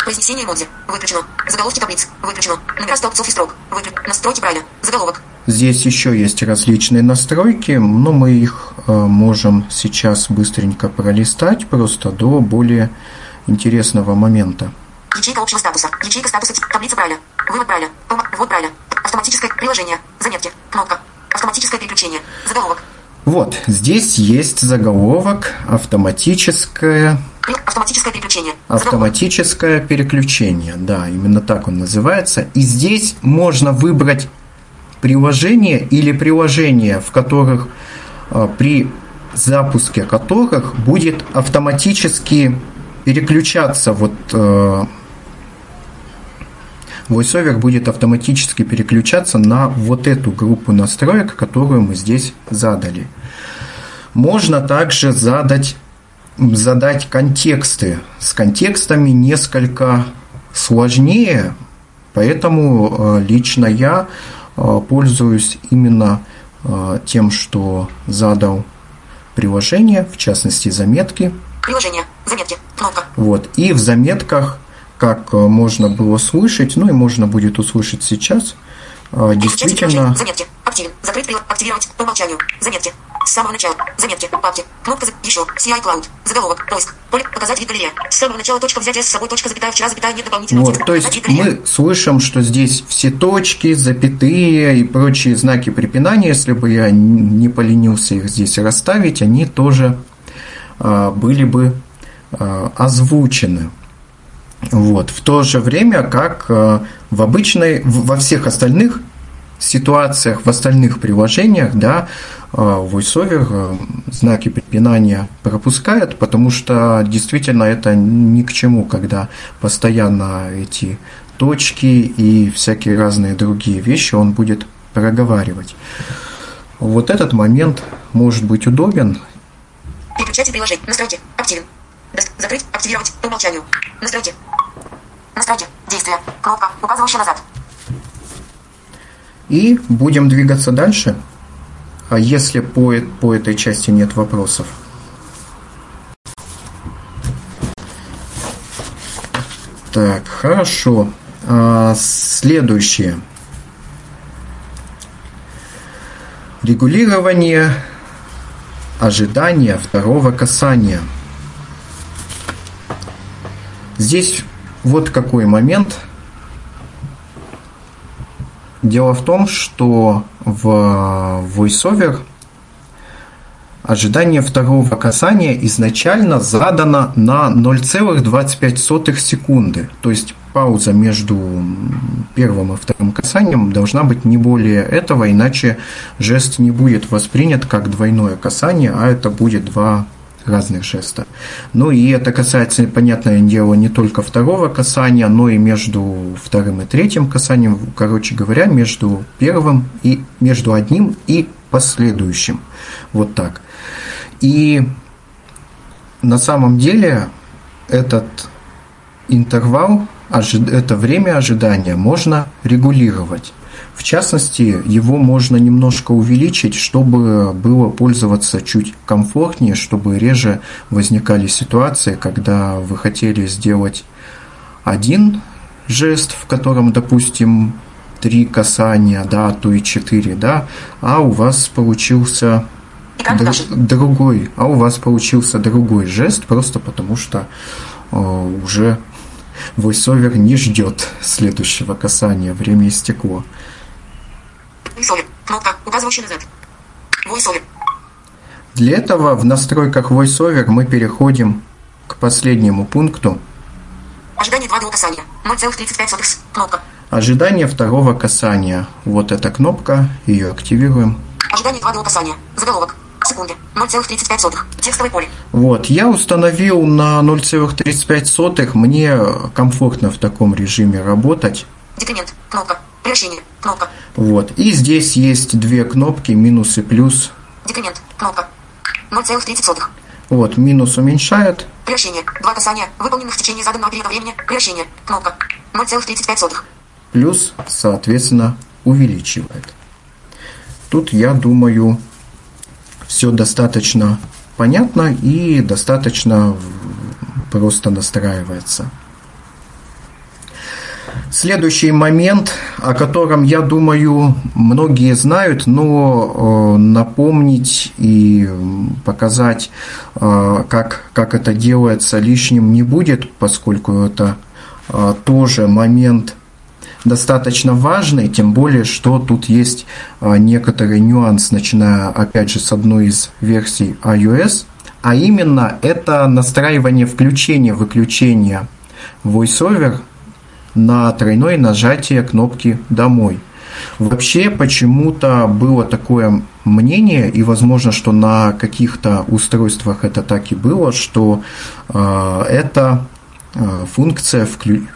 Произнесение эмодзи. Выключено. Заголовки таблиц. Выключено. Номера столбцов и строк. Выключено. Настройки Брайля. Заголовок. здесь еще есть различные настройки, но мы их э, можем сейчас быстренько пролистать просто до более интересного момента. Ячейка общего статуса. Ячейка статуса. Таблица Брайля. Вывод Брайля. Ввод Брайля. Автоматическое приложение. Заметки. Кнопка. Автоматическое переключение. Заголовок. Вот, здесь есть заголовок автоматическое Автоматическое переключение. Автоматическое переключение. Да, именно так он называется. И здесь можно выбрать приложение или приложения, в которых э, при запуске которых будет автоматически переключаться вот э, VoiceOver будет автоматически переключаться на вот эту группу настроек, которую мы здесь задали. Можно также задать, задать контексты. С контекстами несколько сложнее, поэтому э, лично я э, пользуюсь именно э, тем, что задал приложение, в частности заметки. Приложение. Заметки. Кнопка. Вот. И в заметках, как можно было слышать, ну и можно будет услышать сейчас, действительно. Заметки. Активен. Закрыть. Активировать. По умолчанию. Заметки. С самого начала. Заметки. Папки. Кнопка. Еще. CI Cloud. Заголовок. Поиск. Поле. Показать вид галерея. С самого начала точка взятия с собой точка запятая вчера запятая нет дополнительного Вот, то есть мы слышим, что здесь все точки, запятые и прочие знаки препинания, если бы я не поленился их здесь расставить, они тоже а, были бы а, озвучены. Вот. В то же время, как а, в обычной, в- во всех остальных ситуациях, в остальных приложениях, да, VoiceOver а, знаки препинания пропускает, потому что действительно это ни к чему, когда постоянно эти точки и всякие разные другие вещи он будет проговаривать. Вот этот момент может быть удобен. Переключатель приложений. Настройки. Активен. Закрыть. Активировать. По умолчанию. Настройки. Настройки. Действия. Кнопка, указывающая назад. И будем двигаться дальше. А если по, по этой части нет вопросов? Так, хорошо. А, следующее. Регулирование ожидания второго касания. Здесь вот какой момент. Дело в том, что в VoiceOver ожидание второго касания изначально задано на 0,25 секунды. То есть пауза между первым и вторым касанием должна быть не более этого, иначе жест не будет воспринят как двойное касание, а это будет два разных жеста. Ну и это касается, понятное дело, не только второго касания, но и между вторым и третьим касанием, короче говоря, между первым и между одним и последующим. Вот так. И на самом деле этот интервал, это время ожидания можно регулировать. В частности, его можно немножко увеличить, чтобы было пользоваться чуть комфортнее, чтобы реже возникали ситуации, когда вы хотели сделать один жест, в котором, допустим, три касания, да, а то и четыре, да, а у вас получился продаж. другой, а у вас получился другой жест, просто потому что э, уже VoiceOver не ждет следующего касания, время истекло. VoiceOver. Кнопка, указывающая назад. VoiceOver. Для этого в настройках VoiceOver мы переходим к последнему пункту Ожидание 2 до касания. 0,35. с. Кнопка. ожидание второго касания. Вот эта кнопка, ее активируем. Ожидание 2 до касания. Заголовок. Секунды. 0,35. Текстовое поле. Вот, я установил на 0,35, мне комфортно в таком режиме работать. Декремент. Кнопка. Превращение. Кнопка. Вот, и здесь есть две кнопки, минус и плюс. Декремент. Кнопка. 0,30. Вот, минус уменьшает, Превращение. Два касания, выполненных в течение заданного периода времени. Превращение. Кнопка. 0,35. плюс, соответственно, увеличивает. Тут, я думаю, все достаточно понятно и достаточно просто настраивается. Следующий момент, о котором, я думаю, многие знают, но э, напомнить и показать, э, как, как это делается, лишним не будет, поскольку это э, тоже момент достаточно важный, тем более, что тут есть некоторый нюанс, начиная опять же с одной из версий iOS, а именно это настраивание включения-выключения VoiceOver на тройное нажатие кнопки «Домой». Вообще почему-то было такое мнение, и возможно, что на каких-то устройствах это так и было, что э, эта э, функция вклю-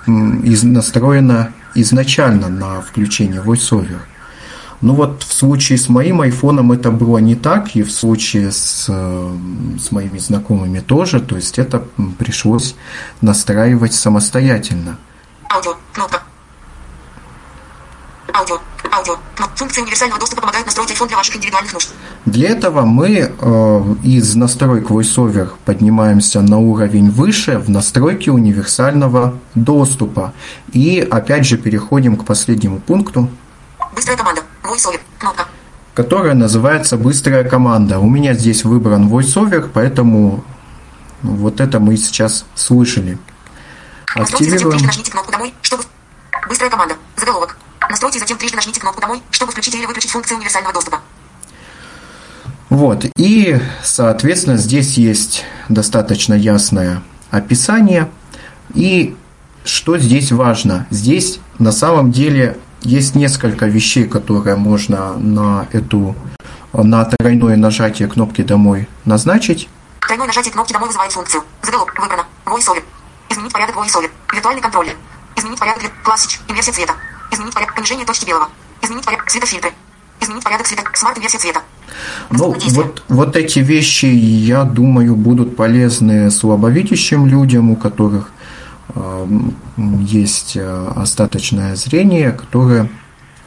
из- настроена изначально на включение VoiceOver. Ну вот в случае с моим айфоном это было не так, и в случае с, э, с моими знакомыми тоже, то есть это пришлось настраивать самостоятельно. Аудио. Кнопка. Аудио. Аудио. Функция универсального доступа помогает настроить iPhone для ваших индивидуальных нужд. Для этого мы э, из настроек VoiceOver поднимаемся на уровень выше в настройки универсального доступа. И опять же переходим к последнему пункту, Быстрая команда. VoiceOver. Кнопка. которая называется «Быстрая команда». У меня здесь выбран VoiceOver, поэтому вот это мы сейчас слышали. Настройте, затем Активируем. трижды нажмите кнопку «Домой», чтобы... Быстрая команда. Заголовок. Настройте, затем трижды нажмите кнопку «Домой», чтобы включить или выключить функцию универсального доступа. Вот, и, соответственно, здесь есть достаточно ясное описание. И что здесь важно? Здесь на самом деле есть несколько вещей, которые можно на эту на тройное нажатие кнопки «Домой» назначить. Тройное нажатие кнопки «Домой» вызывает функцию. Заголовок. Выбрано. VoiceOver. Изменить порядок VoiceOver. Виртуальный контроллер. Изменить порядок Classic. Инверсия цвета. Изменить порядок понижения точки белого. Изменить порядок цветофильтры. Изменить порядок цвета. Смарт-инверсия цвета. Ну, вот, вот эти вещи, я думаю, будут полезны слабовидящим людям, у которых э, м, есть э, остаточное зрение, которые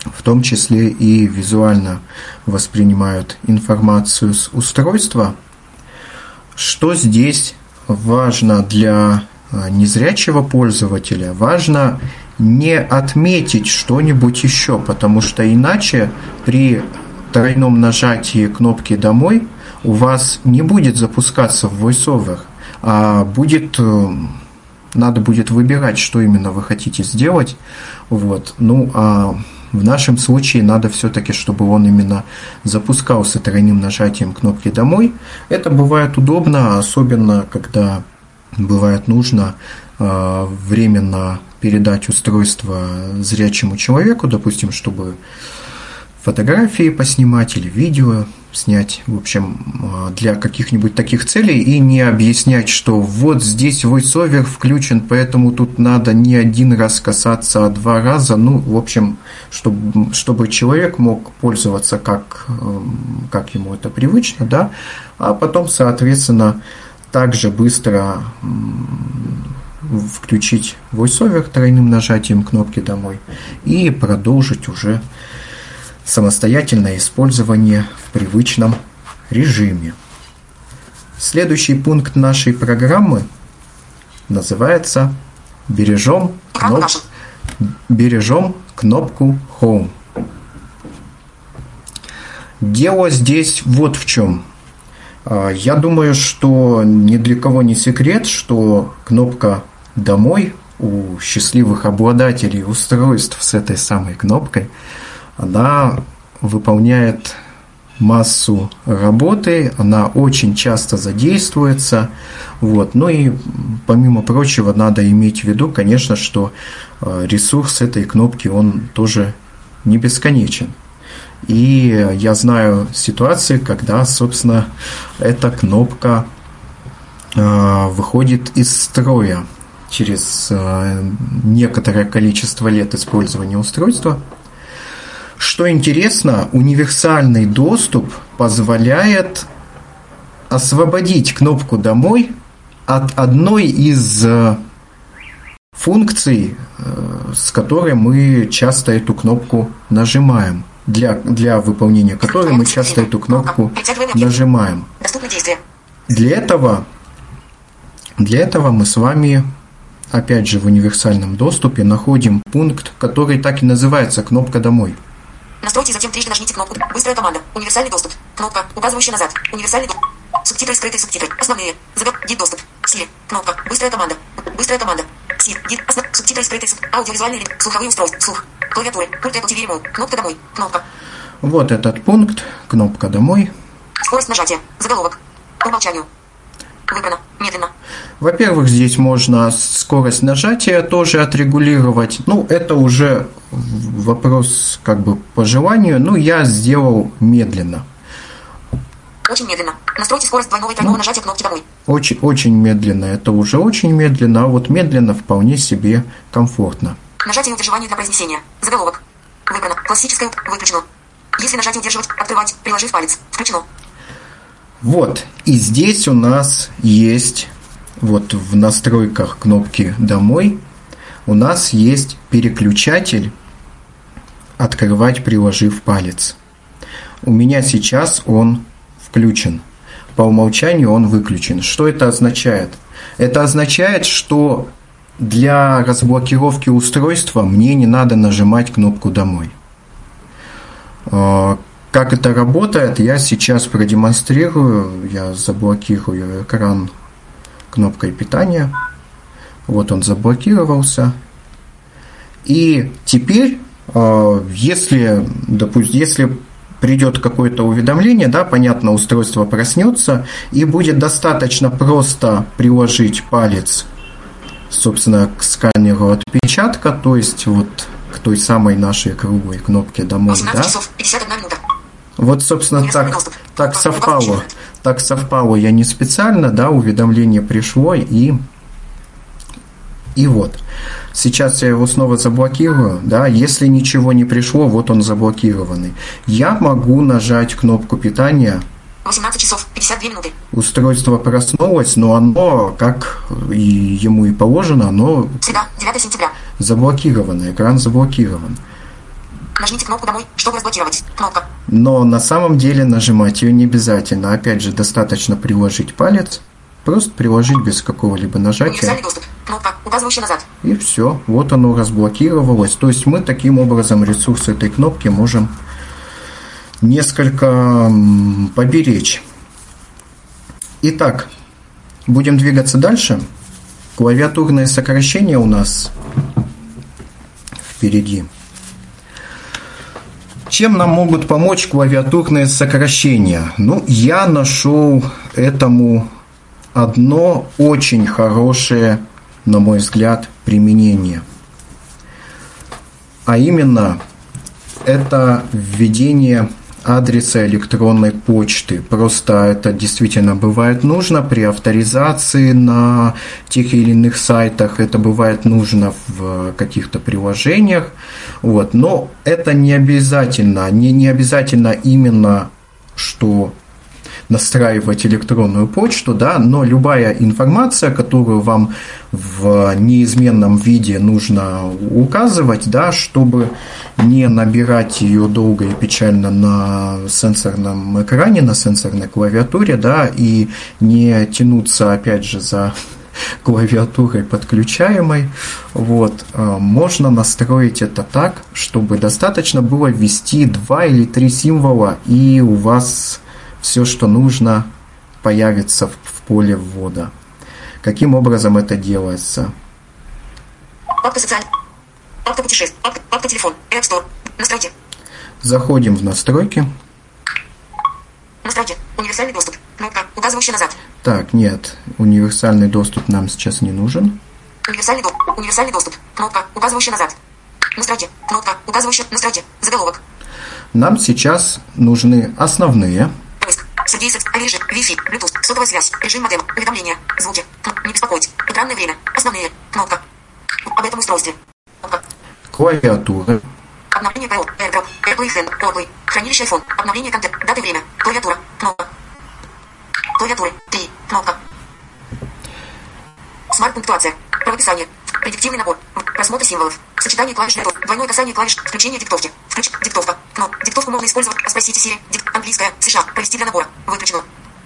в том числе и визуально воспринимают информацию с устройства. Что здесь важно для э, незрячего пользователя? Важно не отметить что-нибудь еще, потому что иначе при тройном нажатии кнопки «Домой» у вас не будет запускаться в VoiceOver, а будет э, надо будет выбирать, что именно вы хотите сделать. Вот. Ну, а в нашем случае надо все-таки, чтобы он именно запускался тройным нажатием кнопки «Домой». Это бывает удобно, особенно когда бывает нужно э, временно передать устройство зрячему человеку, допустим, чтобы фотографии поснимать или видео снять, в общем, э, для каких-нибудь таких целей и не объяснять, что вот здесь VoiceOver включен, поэтому тут надо не один раз касаться, а два раза. Ну, в общем, чтобы, чтобы человек мог пользоваться как, эм, как ему это привычно, да, а потом, соответственно, также быстро включить VoiceOver тройным нажатием кнопки «Домой» и продолжить уже самостоятельное использование в привычном режиме. Следующий пункт нашей программы называется «Бережем, кноп- бережем кнопку Home». Дело здесь вот в чем. Я думаю, что ни для кого не секрет, что кнопка «Домой» у счастливых обладателей устройств с этой самой кнопкой, она выполняет массу работы, она очень часто задействуется. Вот. Ну и помимо прочего надо иметь в виду, конечно, что э, ресурс этой кнопки, он тоже не бесконечен. И я знаю ситуации, когда, собственно, эта кнопка э, выходит из строя через э, некоторое количество лет использования устройства. Что интересно, универсальный доступ позволяет освободить кнопку «Домой» от одной из э, функций, с которой мы часто эту кнопку нажимаем, для, для выполнения которой мы часто эту кнопку нажимаем. Для этого, для этого мы с вами, опять же, в универсальном доступе находим пункт, который так и называется «Кнопка домой». Настройте, затем трижды нажмите кнопку «Быстрая команда». Универсальный доступ. Кнопка, указывающая назад. Универсальный доступ. Субтитры, скрытые субтитры. Основные. Загад... Гид доступ. Сири. Кнопка. Быстрая команда. Быстрая команда. Сир. Гид. Субтитры, скрытые суб... Аудиовизуальные линк. Слуховые устройства. Слух. Клавиатуры. Пульт Apple TV Remote. Кнопка домой. Кнопка. Вот этот пункт, кнопка «Домой». Скорость нажатия. Заголовок. По умолчанию. Выбрано. Медленно. Во-первых, здесь можно скорость нажатия тоже отрегулировать. Ну, это уже вопрос как бы по желанию. Ну, я сделал медленно. Очень медленно. Настройте скорость двойного и тройного нажатия кнопки домой. Очень, очень медленно. Это уже очень медленно, а вот медленно вполне себе комфортно. Нажатие удерживания для произнесения. Заголовок. Выбрано. Классическое. Выключено. Если нажать удерживать, открывать, приложив палец. Включено. Вот, и здесь у нас есть, вот в настройках кнопки «Домой», у нас есть переключатель «Открывать, приложив палец». У меня сейчас он включен. По умолчанию он выключен. Что это означает? Это означает, что для разблокировки устройства мне не надо нажимать кнопку «Домой». Э, как это работает, я сейчас продемонстрирую. Я заблокирую экран кнопкой питания. Вот он заблокировался. И теперь, э, если, допустим, если придет какое-то уведомление, да, понятно, устройство проснется, и будет достаточно просто приложить палец, собственно, к сканеру отпечатка, то есть вот к той самой нашей круглой кнопке «Домой», да? часов 51 минута. Вот, собственно, так, так совпало. Так совпало я не специально, да, уведомление пришло, и, и вот. Сейчас я его снова заблокирую, да, если ничего не пришло, вот он заблокированный. Я могу нажать кнопку питания, 18 часов 52 минуты. устройство проснулось, но оно, как и ему и положено, оно Среда, 9 сентября. заблокировано, экран заблокирован. Нажмите кнопку «Домой», чтобы разблокировать. Кнопка. Но на самом деле нажимать ее не обязательно. Опять же, достаточно приложить палец, просто приложить без какого-либо нажатия. Универсальный доступ. Кнопка, указывающая назад. И все, вот оно разблокировалось. То есть мы таким образом ресурс этой кнопки можем несколько поберечь. Итак, будем двигаться дальше. Клавиатурные сокращения у нас впереди. Чем нам могут помочь клавиатурные сокращения? Ну, я нашел этому одно очень хорошее, на мой взгляд, применение. А именно, это введение адреса электронной почты. Просто это действительно бывает нужно при авторизации на тех или иных сайтах. Это бывает нужно в каких-то приложениях. Вот. Но это не обязательно. Не, не обязательно именно, что настраивать электронную почту, да, но любая информация, которую вам в неизменном виде нужно указывать, да, чтобы не набирать ее долго и печально на сенсорном экране, на сенсорной клавиатуре, да, и не тянуться опять же за клавиатурой подключаемой. Вот. а, Можно настроить это так, чтобы достаточно было ввести два или три символа, и у вас все, что нужно, появится в, в поле ввода. Каким образом это делается? Папка социальный. Папка путешествие. Папка, папка телефон. App Store. Настройки. Заходим в настройки. Настройки. Универсальный доступ. Кнопка, указывающая назад. Так, нет, универсальный доступ нам сейчас не нужен. Универсальный доступ. Универсальный доступ. Кнопка, указывающая назад. Настройки. Кнопка, указывающая настройки. Заголовок. Нам сейчас нужны основные. Сергей Секс. Режим. Wi-Fi. Bluetooth. Сотовая связь. Режим модема. Уведомления. Звуки. Не беспокоить. Экранное время. Основные. Кнопка. Об этом устройстве. Кнопка. Клавиатура. Обновление ПО. AirDrop. AirPlay Fan. Play. Хранилище iPhone. Обновление контент. Дата и время. Клавиатура. Кнопка. Клавиатуры. 3. Кнопка. Смарт-пунктуация. Правописание. Предиктивный набор. Просмотр символов. Сочетание клавиш метод. Двойное касание клавиш. Включение диктовки. Включ. Диктовка. Кноп. Диктовку можно использовать. Спросите Siri. Дик. Английская. США. Провести для набора. Выключено.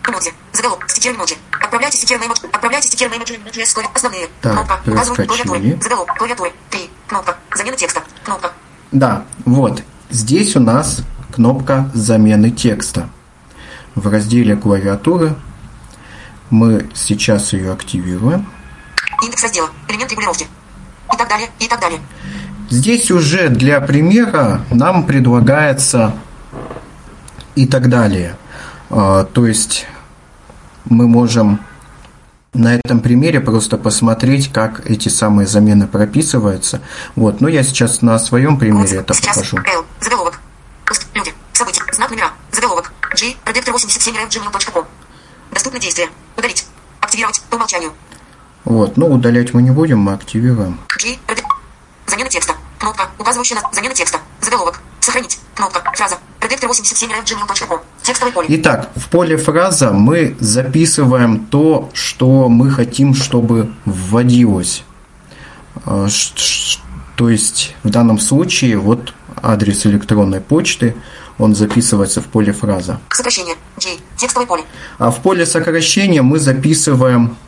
Эмодзи. Заголовок. Стикер эмоджи. Отправляйте стикер на эмоджи. Отправляйте стикер на эмоджи. Основные. Так, Кнопка. Указывает проскочили. клавиатуры. Заголовок. Клавиатуры. 3. Кнопка. Замена текста. Кнопка. Да, вот. Здесь у нас кнопка замены текста. В разделе клавиатуры мы сейчас ее активируем. Индекс раздела. Элемент регулировки. И так далее. И так далее. Здесь уже для примера нам предлагается и так далее. А, То есть мы можем на этом примере просто посмотреть, как эти самые замены прописываются. Вот, но я сейчас на своем примере это Сейчас. покажу. Л. Заголовок. Люди. События. Знак номера. Заголовок. G. Редактор 87 gmail.com. Доступны действия. Удалить. Активировать. По умолчанию. Вот, ну удалять мы не будем, мы активируем. G. Замена текста. Кнопка. Указывающая на замена текста. Заголовок. Сохранить. Кнопка. Фраза. Редактор 87 gmail.com. Текстовое поле. Итак, в поле фраза мы записываем то, что мы хотим, чтобы вводилось. А, То есть в данном случае вот адрес электронной почты, он записывается в поле фраза. Сокращение. G. Текстовое поле. А в поле сокращения мы записываем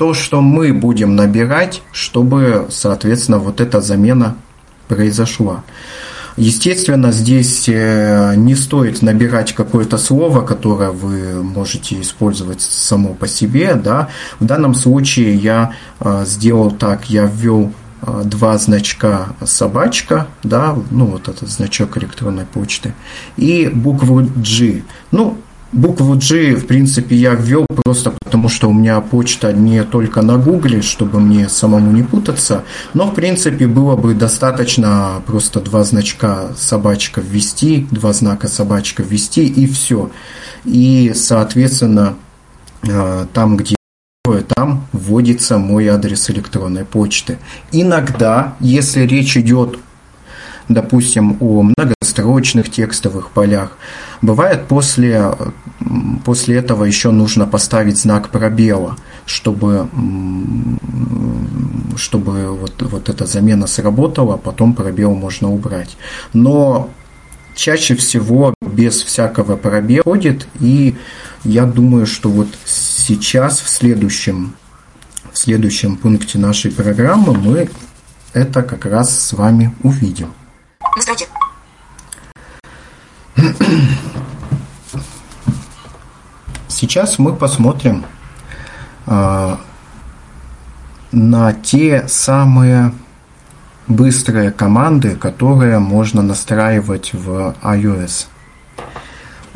то, что мы будем набирать, чтобы, соответственно, вот эта замена произошла. Естественно, здесь э, не стоит набирать какое-то слово, которое вы можете использовать само по себе. Да? В данном случае я э, сделал так, я ввел э, два значка собачка, да, ну вот этот значок электронной почты, и букву G. Ну, Букву G, в принципе, я ввел просто потому, что у меня почта не только на Гугле, чтобы мне самому не путаться, но, в принципе, было бы достаточно просто два значка собачка ввести, два знака собачка ввести и все. И, соответственно, э, там, где там вводится мой адрес электронной почты. Иногда, если речь идет допустим, о многострочных текстовых полях. Бывает после, после этого еще нужно поставить знак пробела, чтобы, чтобы вот, вот эта замена сработала, потом пробел можно убрать. Но чаще всего без всякого пробела ходит, и я думаю, что вот сейчас в следующем, в следующем пункте нашей программы мы это как раз с вами увидим. Настройки. Сейчас мы посмотрим э, на те самые быстрые команды, которые можно настраивать в iOS.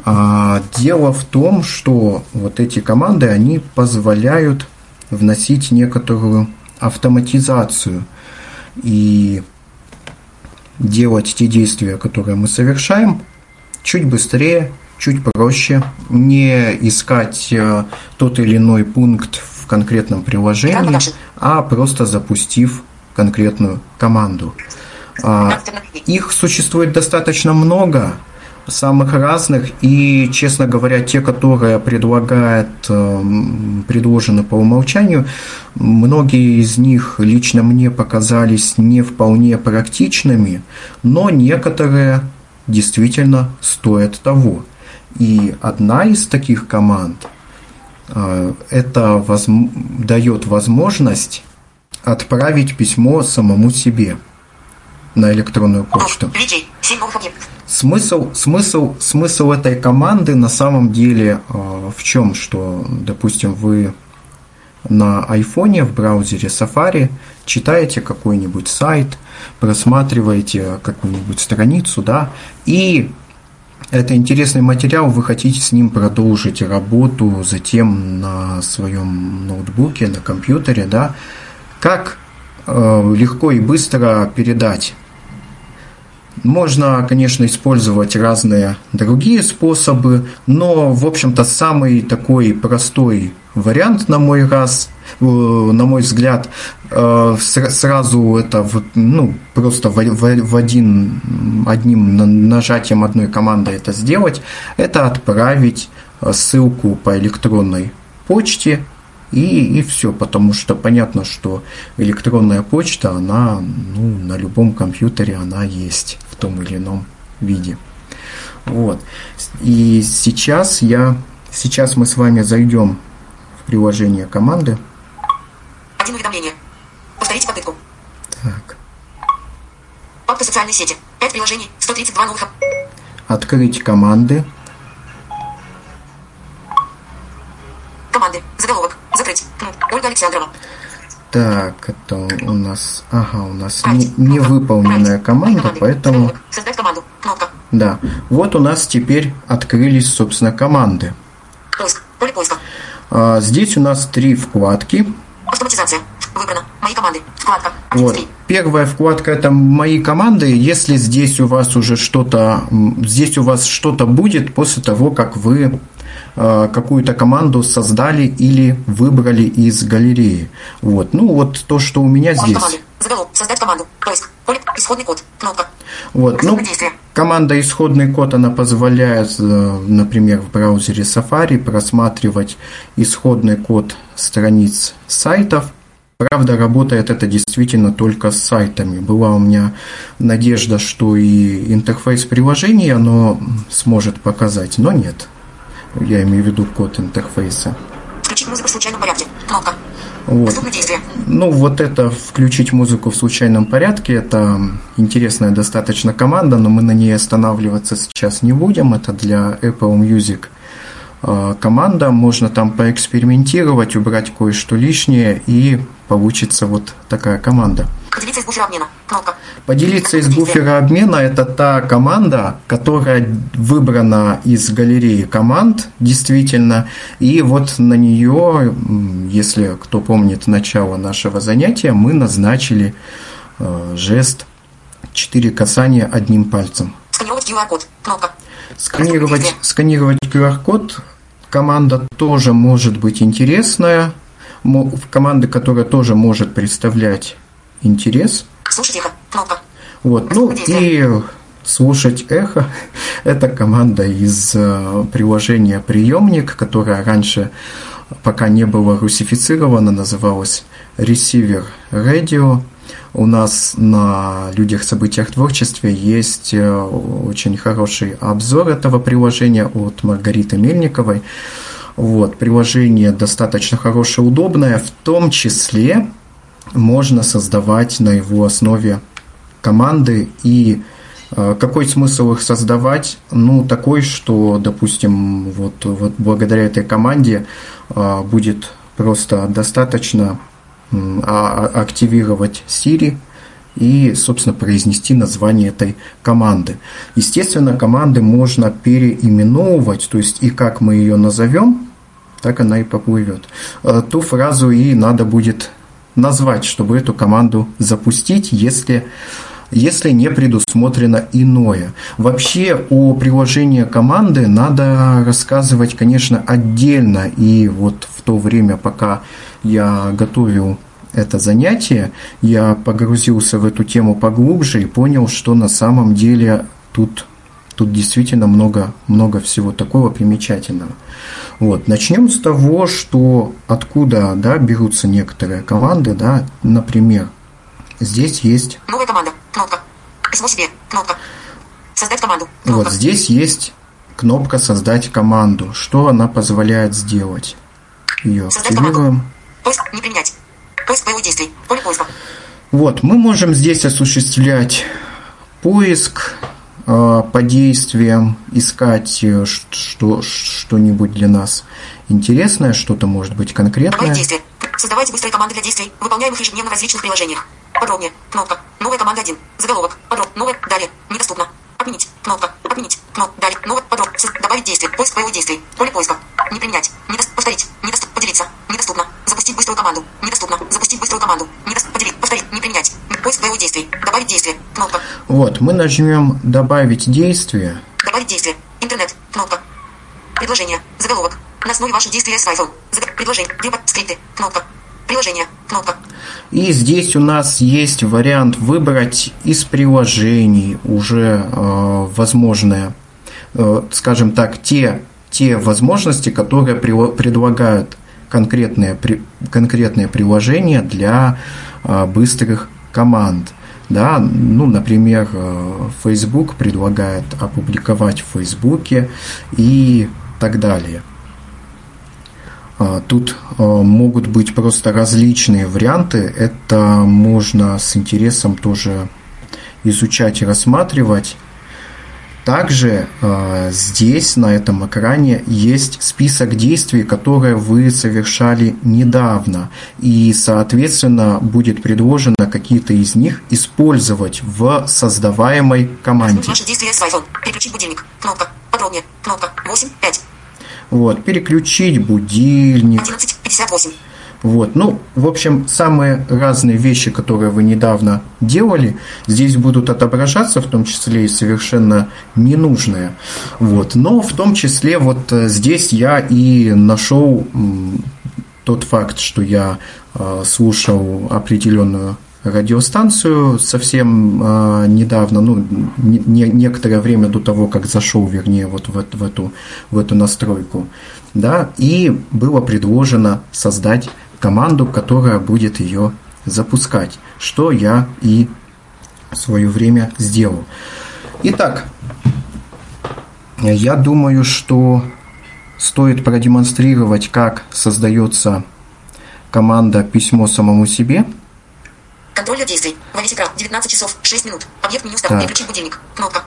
А, дело в том, что вот эти команды, они позволяют вносить некоторую автоматизацию. И делать те действия, которые мы совершаем, чуть быстрее, чуть проще, не искать э, тот или иной пункт в конкретном приложении, а просто запустив конкретную команду. А, их существует достаточно много, самых разных, и, честно говоря, те, которые предлагают, эм, предложены по умолчанию, многие из них лично мне показались не вполне практичными, но некоторые действительно стоят того. И одна из таких команд э, это воз... дает возможность отправить письмо самому себе на электронную почту. Смысл, смысл, смысл этой команды на самом деле э, в чем? Что, допустим, вы на айфоне в браузере Safari читаете какой-нибудь сайт, просматриваете какую-нибудь страницу, да, и это интересный материал, вы хотите с ним продолжить работу затем на своем ноутбуке, на компьютере, да, как э, легко и быстро передать можно, конечно, использовать разные другие способы, но, в общем-то, самый такой простой вариант, на мой раз, э, на мой взгляд, э, сразу это ну, просто в один, одним нажатием одной команды это сделать, это отправить э, ссылку по электронной почте и, и все, потому что понятно, что электронная почта, она ну, на любом компьютере она есть в том или ином виде. Вот. И сейчас я, сейчас мы с вами зайдем в приложение команды. Один уведомление. Повторите попытку. Так. Папка социальной сети. 5 приложений, 132 новых. Открыть команды. Команды. Заголовок. Закрыть. Ольга Александрова. Так, это у нас, ага, у нас не, не выполненная команда, поэтому... Создать команду. Кнопка. Да. Вот у нас теперь открылись, собственно, команды. Поиск. Поле поиска. А, здесь у нас три вкладки. Автоматизация. Выбрано. Мои команды. Вкладка. Вот. Первая вкладка это мои команды. Если здесь у вас уже что-то, здесь у вас что-то будет после того, как вы какую-то команду создали или выбрали из галереи. Вот. Ну, вот то, что у меня здесь. Заголовок. Создать команду. Поиск. Поле. Исходный код. Кнопка. Вот. Ну, команда исходный код, она позволяет, э, например, в браузере Safari просматривать исходный код страниц сайтов. Правда, работает это действительно только с сайтами. Была у меня надежда, что и интерфейс приложения оно сможет показать, но нет. Я имею в виду код интерфейса. Включить музыку в случайном порядке. Кнопка. Вот. Доступны действия. Ну, вот это включить музыку в случайном порядке, это интересная достаточно команда, но мы на ней останавливаться сейчас не будем. Это для Apple Music э, команда. Можно там поэкспериментировать, убрать кое-что лишнее, и получится вот такая команда. Поделиться из буфера обмена. Кнопка. Поделиться из буфера обмена – это та команда, которая выбрана из галереи команд, действительно, и вот на нее, если кто помнит начало нашего занятия, мы назначили э, жест «четыре касания одним пальцем». Сканировать QR-код. Кнопка. Сканировать, сканировать QR-код команда тоже может быть интересная, команда, которая тоже может представлять интерес – Слушать эхо. Кнопка. Вот, ну и слушать эхо – это команда из э, приложения «Приемник», которая раньше, пока не было русифицирована, называлась «Receiver Radio». У нас на «Людях, событиях, творчестве» есть э, очень хороший обзор этого приложения от Маргариты Мельниковой. Вот, приложение достаточно хорошее, удобное, в том числе можно создавать на его основе команды и э, какой смысл их создавать? Ну, такой, что, допустим, вот, вот благодаря этой команде э, будет просто достаточно а- а- активировать Siri и, собственно, произнести название этой команды. Естественно, команды можно переименовывать, то есть и как мы ее назовем, так она и поплывет. Э, Ту фразу и надо будет назвать, чтобы эту команду запустить, если, если не предусмотрено иное. Вообще о приложении команды надо рассказывать, конечно, отдельно. И вот в то время, пока я готовил это занятие, я погрузился в эту тему поглубже и понял, что на самом деле тут, тут действительно много, много всего такого примечательного. Вот. Начнем с того, что откуда да, берутся некоторые команды. Да, например, здесь есть Новая команда. Кнопка. Письмо себе. Кнопка. Создать команду. Кнопка. вот здесь есть кнопка «Создать команду». Что она позволяет сделать? Ее Создать команду. активируем. Поиск. Не применять. Поиск боевых действий. Поле поиска. Вот, мы можем здесь осуществлять поиск э, по действиям, искать э, что, что-нибудь для нас интересное, что-то может быть конкретное. Создавайте быстрые команды для действий, выполняемых ежедневно в различных приложениях. Подробнее. Кнопка. Новая команда 1. Заголовок. Подроб. Новая. Далее. Недоступно. Отменить. Кнопка. Отменить. Кнопка. Далее. Новая. Подроб. Со- Добавить действие. Поиск боевых действий. Поле поиска. Не применять. Недост... Повторить. Недоступно. Поделиться. Недоступно. Запустить быструю команду. Недоступно. Запустить быструю команду. Недост... Поделить. Повторить. Не применять. Поиск боевых действий. Добавить действие. Кнопка. Вот, мы нажмем «Добавить действие». Добавить действие. Интернет. Кнопка. Предложение. Заголовок. На основе ваших действий с iPhone. Предложение. Выбор. Скрипты. Кнопка. Приложение. Кнопка. И здесь у нас есть вариант выбрать из приложений уже э, возможные, э, скажем так, те, те возможности, которые прило- предлагают конкретные, при- конкретные приложения для э, быстрых команд. Да, ну, например, э, Facebook предлагает опубликовать в Фейсбуке и так далее. А, Тут а, могут быть просто различные варианты. Это можно с интересом тоже изучать и рассматривать. Также а, здесь, на этом экране, есть список действий, которые вы совершали недавно. И, соответственно, будет предложено какие-то из них использовать в создаваемой команде. Ваши действия с iPhone. Переключить будильник. Кнопка. Подробнее. Кнопка. 8. 5. Вот, переключить будильник. 11. 58. Вот, ну, в общем, самые разные вещи, которые вы недавно делали, здесь будут отображаться, в том числе и совершенно ненужные. Вот, но в том числе вот э, здесь я и нашел тот факт, что я э, слушал определенную радиостанцию совсем э, недавно, ну, не, не- некоторое время до того, как зашел, вернее, вот в, в эту, в эту настройку, да, и было предложено создать команду, которая будет ее запускать, что я и в свое время сделал. Итак, я думаю, что стоит продемонстрировать, как создается команда «Письмо самому себе». Контроллер действий. Во весь экран. 19 часов 6 минут. Объект меню стал. Переключить будильник. Кнопка.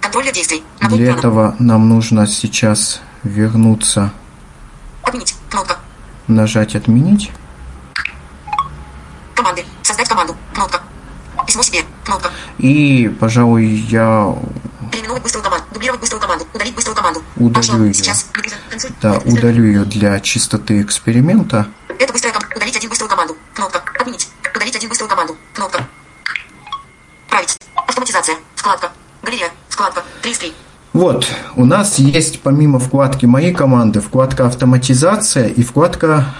Контроллер действий. Набор Для плана. этого нам нужно сейчас вернуться, Отменить. Кнопка. нажать «Отменить». Команды. Создать команду. Кнопка. Письмо себе. Кнопка. И, пожалуй, я Переименовать быструю команду. Дублировать быструю команду. Удалить быструю команду. Удалю Пошла. её. Сейчас. Да, удалю ее для чистоты эксперимента. Это быстрая команда. Удалить один быструю команду. Кнопка. Отменить. Удалить один быструю команду. Кнопка. Править. Автоматизация. Вкладка. Галерея. Вкладка. 3 из 3. Вот, у нас есть помимо вкладки «Мои команды» вкладка «Автоматизация» и вкладка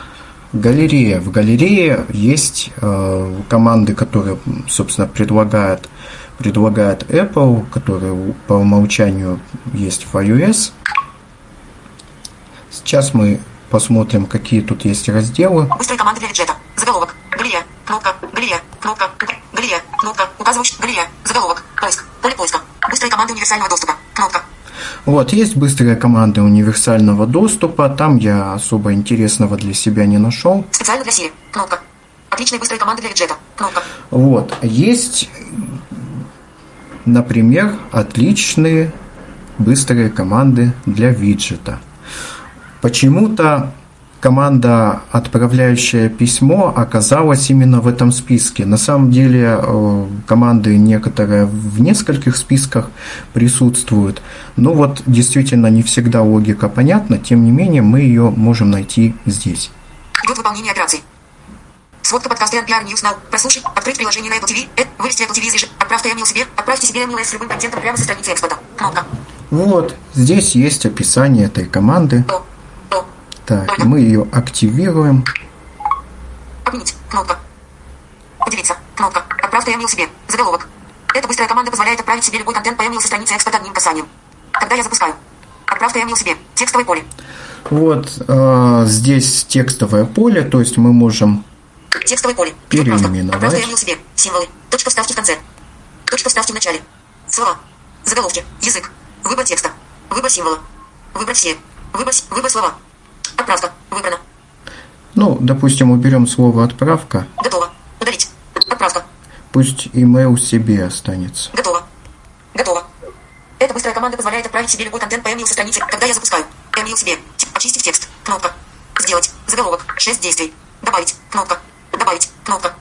«Галерея». В галерее есть э, команды, которые, собственно, предлагает, предлагает Apple, которые по умолчанию есть в iOS. Сейчас мы посмотрим, какие тут есть разделы. Быстрые команды для виджета. Заголовок. Галерея. Кнопка. Галерея. Кнопка. Галерея. Кнопка. Указывающий. Галерея. Заголовок. Поиск. Поле поиска. Быстрые команды универсального доступа. Кнопка. Вот, есть быстрые команды универсального доступа, там я особо интересного для себя не нашел. Специально для Siri. Кнопка. Отличные быстрые команды для виджета. Кнопка. Вот. Есть, например, отличные быстрые команды для виджета. Почему-то команда, отправляющая письмо, оказалась именно в этом списке. На самом деле э, команды некоторые в нескольких списках присутствуют. Но вот действительно не всегда логика понятна, тем не менее мы ее можем найти здесь. Идет выполнение операций. Сводка подкаста NPR News Now. Прослушать. Открыть приложение на Apple TV. Э, вывести Apple TV из. Отправьте email себе. Отправьте себе email с любым контентом прямо со страницы экспорта. Кнопка. Вот, здесь есть описание этой команды. То. Так, мы ее активируем. Отменить. Кнопка. Поделиться. Кнопка. Отправьте email себе. Заголовок. Эта быстрая команда позволяет отправить себе любой контент по email со страницы экспорта одним касанием. Когда я запускаю. Отправьте email себе. Текстовое поле. Вот э, здесь текстовое поле, то есть мы можем Текстовое поле. Переименовать. Отправьте email себе. Символы. Точка вставки в конце. Точка вставки в начале. Слова. Заголовки. Язык. Выбор текста. Выбор символа. Выбрать все. Выбор, выбор слова. Отправка. Выбрано. Ну, допустим, уберем слово «отправка», Готово. Удалить. Отправка. пусть email себе останется. Готово. Готово. Эта быстрая команда позволяет отправить себе любой контент по email со страницы, когда я запускаю. Email себе. Очистить текст. Кнопка. Сделать. Заголовок. 6 действий. Добавить. Кнопка. Добавить. Кнопка.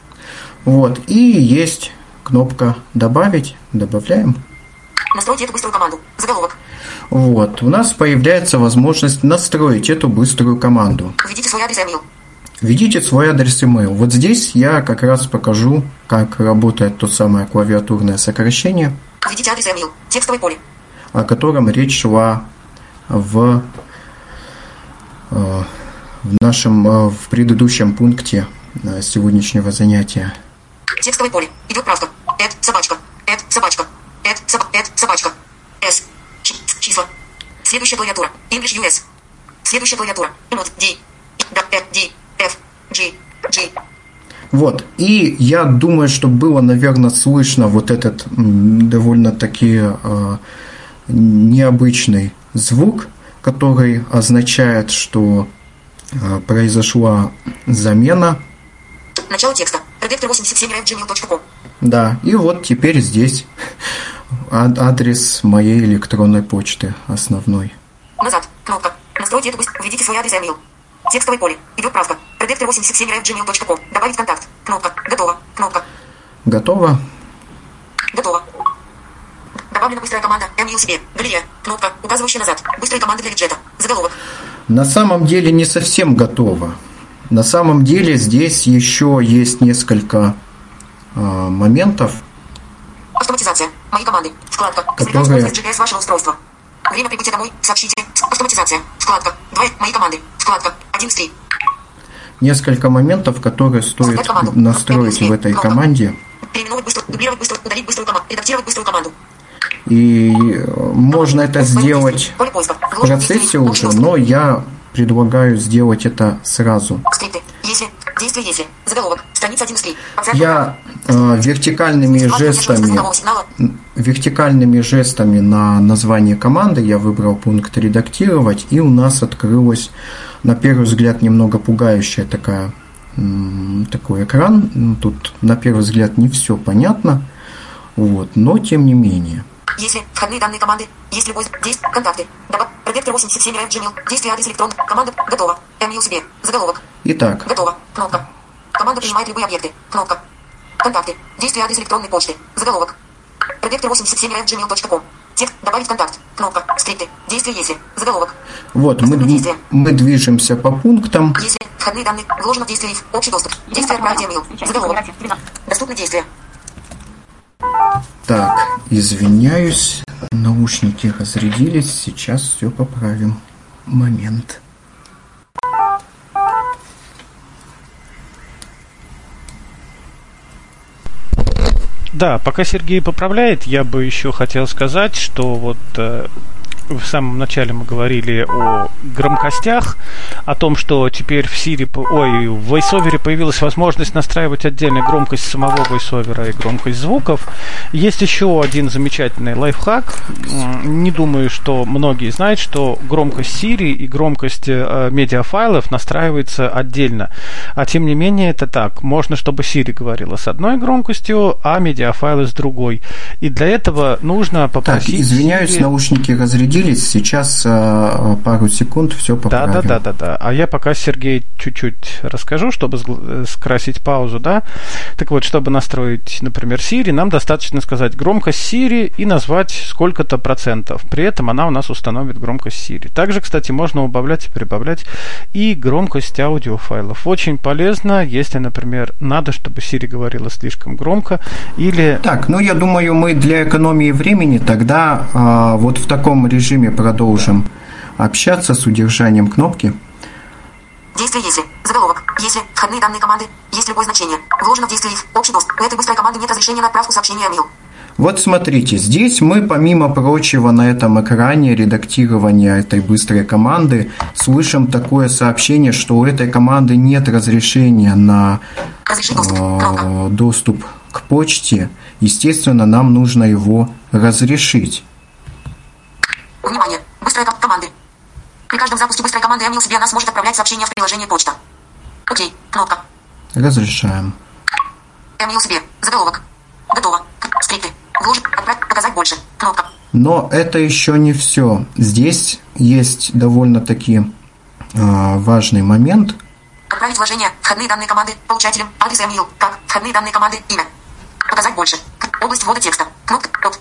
Вот, и есть кнопка «Добавить», добавляем. Настройте эту быструю команду. Заголовок. Вот, у нас появляется возможность настроить эту быструю команду. Введите свой адрес email. Введите свой адрес email. Вот здесь я как раз покажу, как работает то самое клавиатурное сокращение, Введите адрес email. Текстовое поле. о котором речь шла в, э, в нашем э, в предыдущем пункте э, сегодняшнего занятия. Текстовое поле. Идет правка. Эд, собачка. Эд, собачка. Эд, соба, эд, собачка. С. Ч- числа. Следующая клавиатура. English US. Следующая клавиатура. Not D. Да, F, D, F, G, G. Вот, и я думаю, что было, наверное, слышно вот этот довольно-таки э, необычный звук, который означает, что э, произошла замена. Начало текста. Редактор 87 gmail.com. Да, и вот теперь здесь адрес моей электронной почты основной. Назад. Кнопка. Настройте эту быстро. Введите свой адрес email. Текстовое поле. Идет правка. Редактор 87 gmail.com. Добавить контакт. Кнопка. Готово. Кнопка. Готово? Готово. Добавлена быстрая команда. Себе. Галерея. Кнопка. Указывающая назад. Быстрые команды для виджета. Заголовок. На самом деле не совсем готово. На самом деле здесь еще есть несколько э, моментов, Автоматизация. Мои команды. Вкладка. Использовать GPS вашего устройства. Время прибытия домой. Сообщите. Автоматизация. Вкладка. 2. Мои команды. Вкладка. 1 из 3. несколько моментов, которые стоит настроить в этой команде. Переименовать быстро. Дублировать быстро. Удалить быструю команду. Редактировать быструю команду. И э, можно это сделать в процессе уже, но я предлагаю сделать это сразу. Скрипты. Если. Действие если. Заголовок. Страница 1 из 3. Я э, вертикальными жестами вертикальными жестами на название команды я выбрал пункт «Редактировать», и у нас открылась, на первый взгляд, немного пугающая такая такой экран. Тут, на первый взгляд, не все понятно, вот, но тем не менее. Если входные данные команды, есть любой действие, контакты, добав, прожектор 87 в Gmail, действие адрес электрон, команда, готово, Эмил себе, заголовок, Итак, готово, кнопка. Команда принимает любые объекты, кнопка. Контакты, действие адрес электронной почты, заголовок. Прожектор 87 в Gmail.com. Текст, добавить контакт, кнопка, скрипты, действие если, заголовок. вот мы, Действие. мы движемся по пунктам. Если входные данные вложено в действие if, общий доступ, действие отправить email, заголовок. Доступны действия. Так, извиняюсь, наушники разрядились, сейчас все поправим. Момент. Да, пока Сергей поправляет, я бы еще хотел сказать, что вот э, в самом начале мы говорили о громкостях, о том, что теперь в Siri, ой, в VoiceOver появилась возможность настраивать отдельно громкость самого VoiceOver и громкость звуков. Есть еще один замечательный лайфхак. Не думаю, что многие знают, что громкость Siri и громкость э, медиафайлов настраивается отдельно. А тем не менее это так. Можно, чтобы Siri говорила с одной громкостью, а медиафайлы с другой. И для этого нужно Так, попросить... извиняюсь, Siri- наушники разрядились, сейчас а, пару секунд все Да, поправим. да, да, да, да. А я пока Сергей чуть-чуть расскажу, чтобы э, скрасить паузу, да. Так вот, чтобы настроить, например, Siri, нам достаточно сказать громкость Siri и назвать сколько-то процентов. При этом она у нас установит громкость Siri. Также, кстати, можно убавлять и прибавлять и громкость аудиофайлов. Очень полезно, если, например, надо, чтобы Siri говорила слишком громко или Так, ну я думаю, мы для экономии времени тогда а, вот в таком режиме продолжим общаться с удержанием кнопки. Действие если, заголовок, если входные данные команды, есть любое значение, вложено в действие if, общий доступ. У этой быстрой команды нет разрешения на отправку сообщения email. Вот смотрите, здесь мы, помимо прочего, на этом экране редактирования этой быстрой команды слышим такое сообщение, что у этой команды нет разрешения на Разрешить доступ. Э, доступ к почте. Естественно, нам нужно его разрешить. Внимание, быстрая ком- команды. При каждом запуске быстрой команды email себе она сможет отправлять сообщения в приложение почта. Окей, кнопка. Разрешаем. Email себе, заголовок. Готово. Скрипты. Вложить, отправить, показать больше. Кнопка. Но это еще не все. Здесь есть довольно-таки э, важный момент. Отправить вложение, входные данные команды, получателям, адрес email, как, входные данные команды, имя. Показать больше. Область ввода текста. Кнопка. Топ.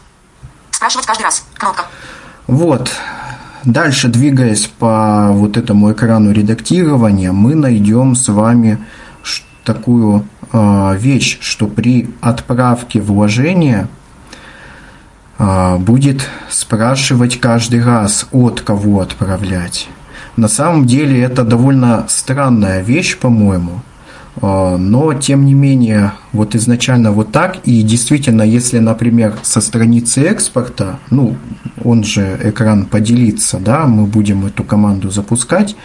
Спрашивать каждый раз. Кнопка. Вот. Дальше, двигаясь по вот этому экрану редактирования, мы найдем с вами такую э, вещь, что при отправке вложения э, будет спрашивать каждый раз, от кого отправлять. На самом деле это довольно странная вещь, по-моему. Э, Но, тем не менее, вот изначально вот так. И действительно, если, например, со страницы экспорта, ну, он же экран поделится, да, мы будем эту команду запускать,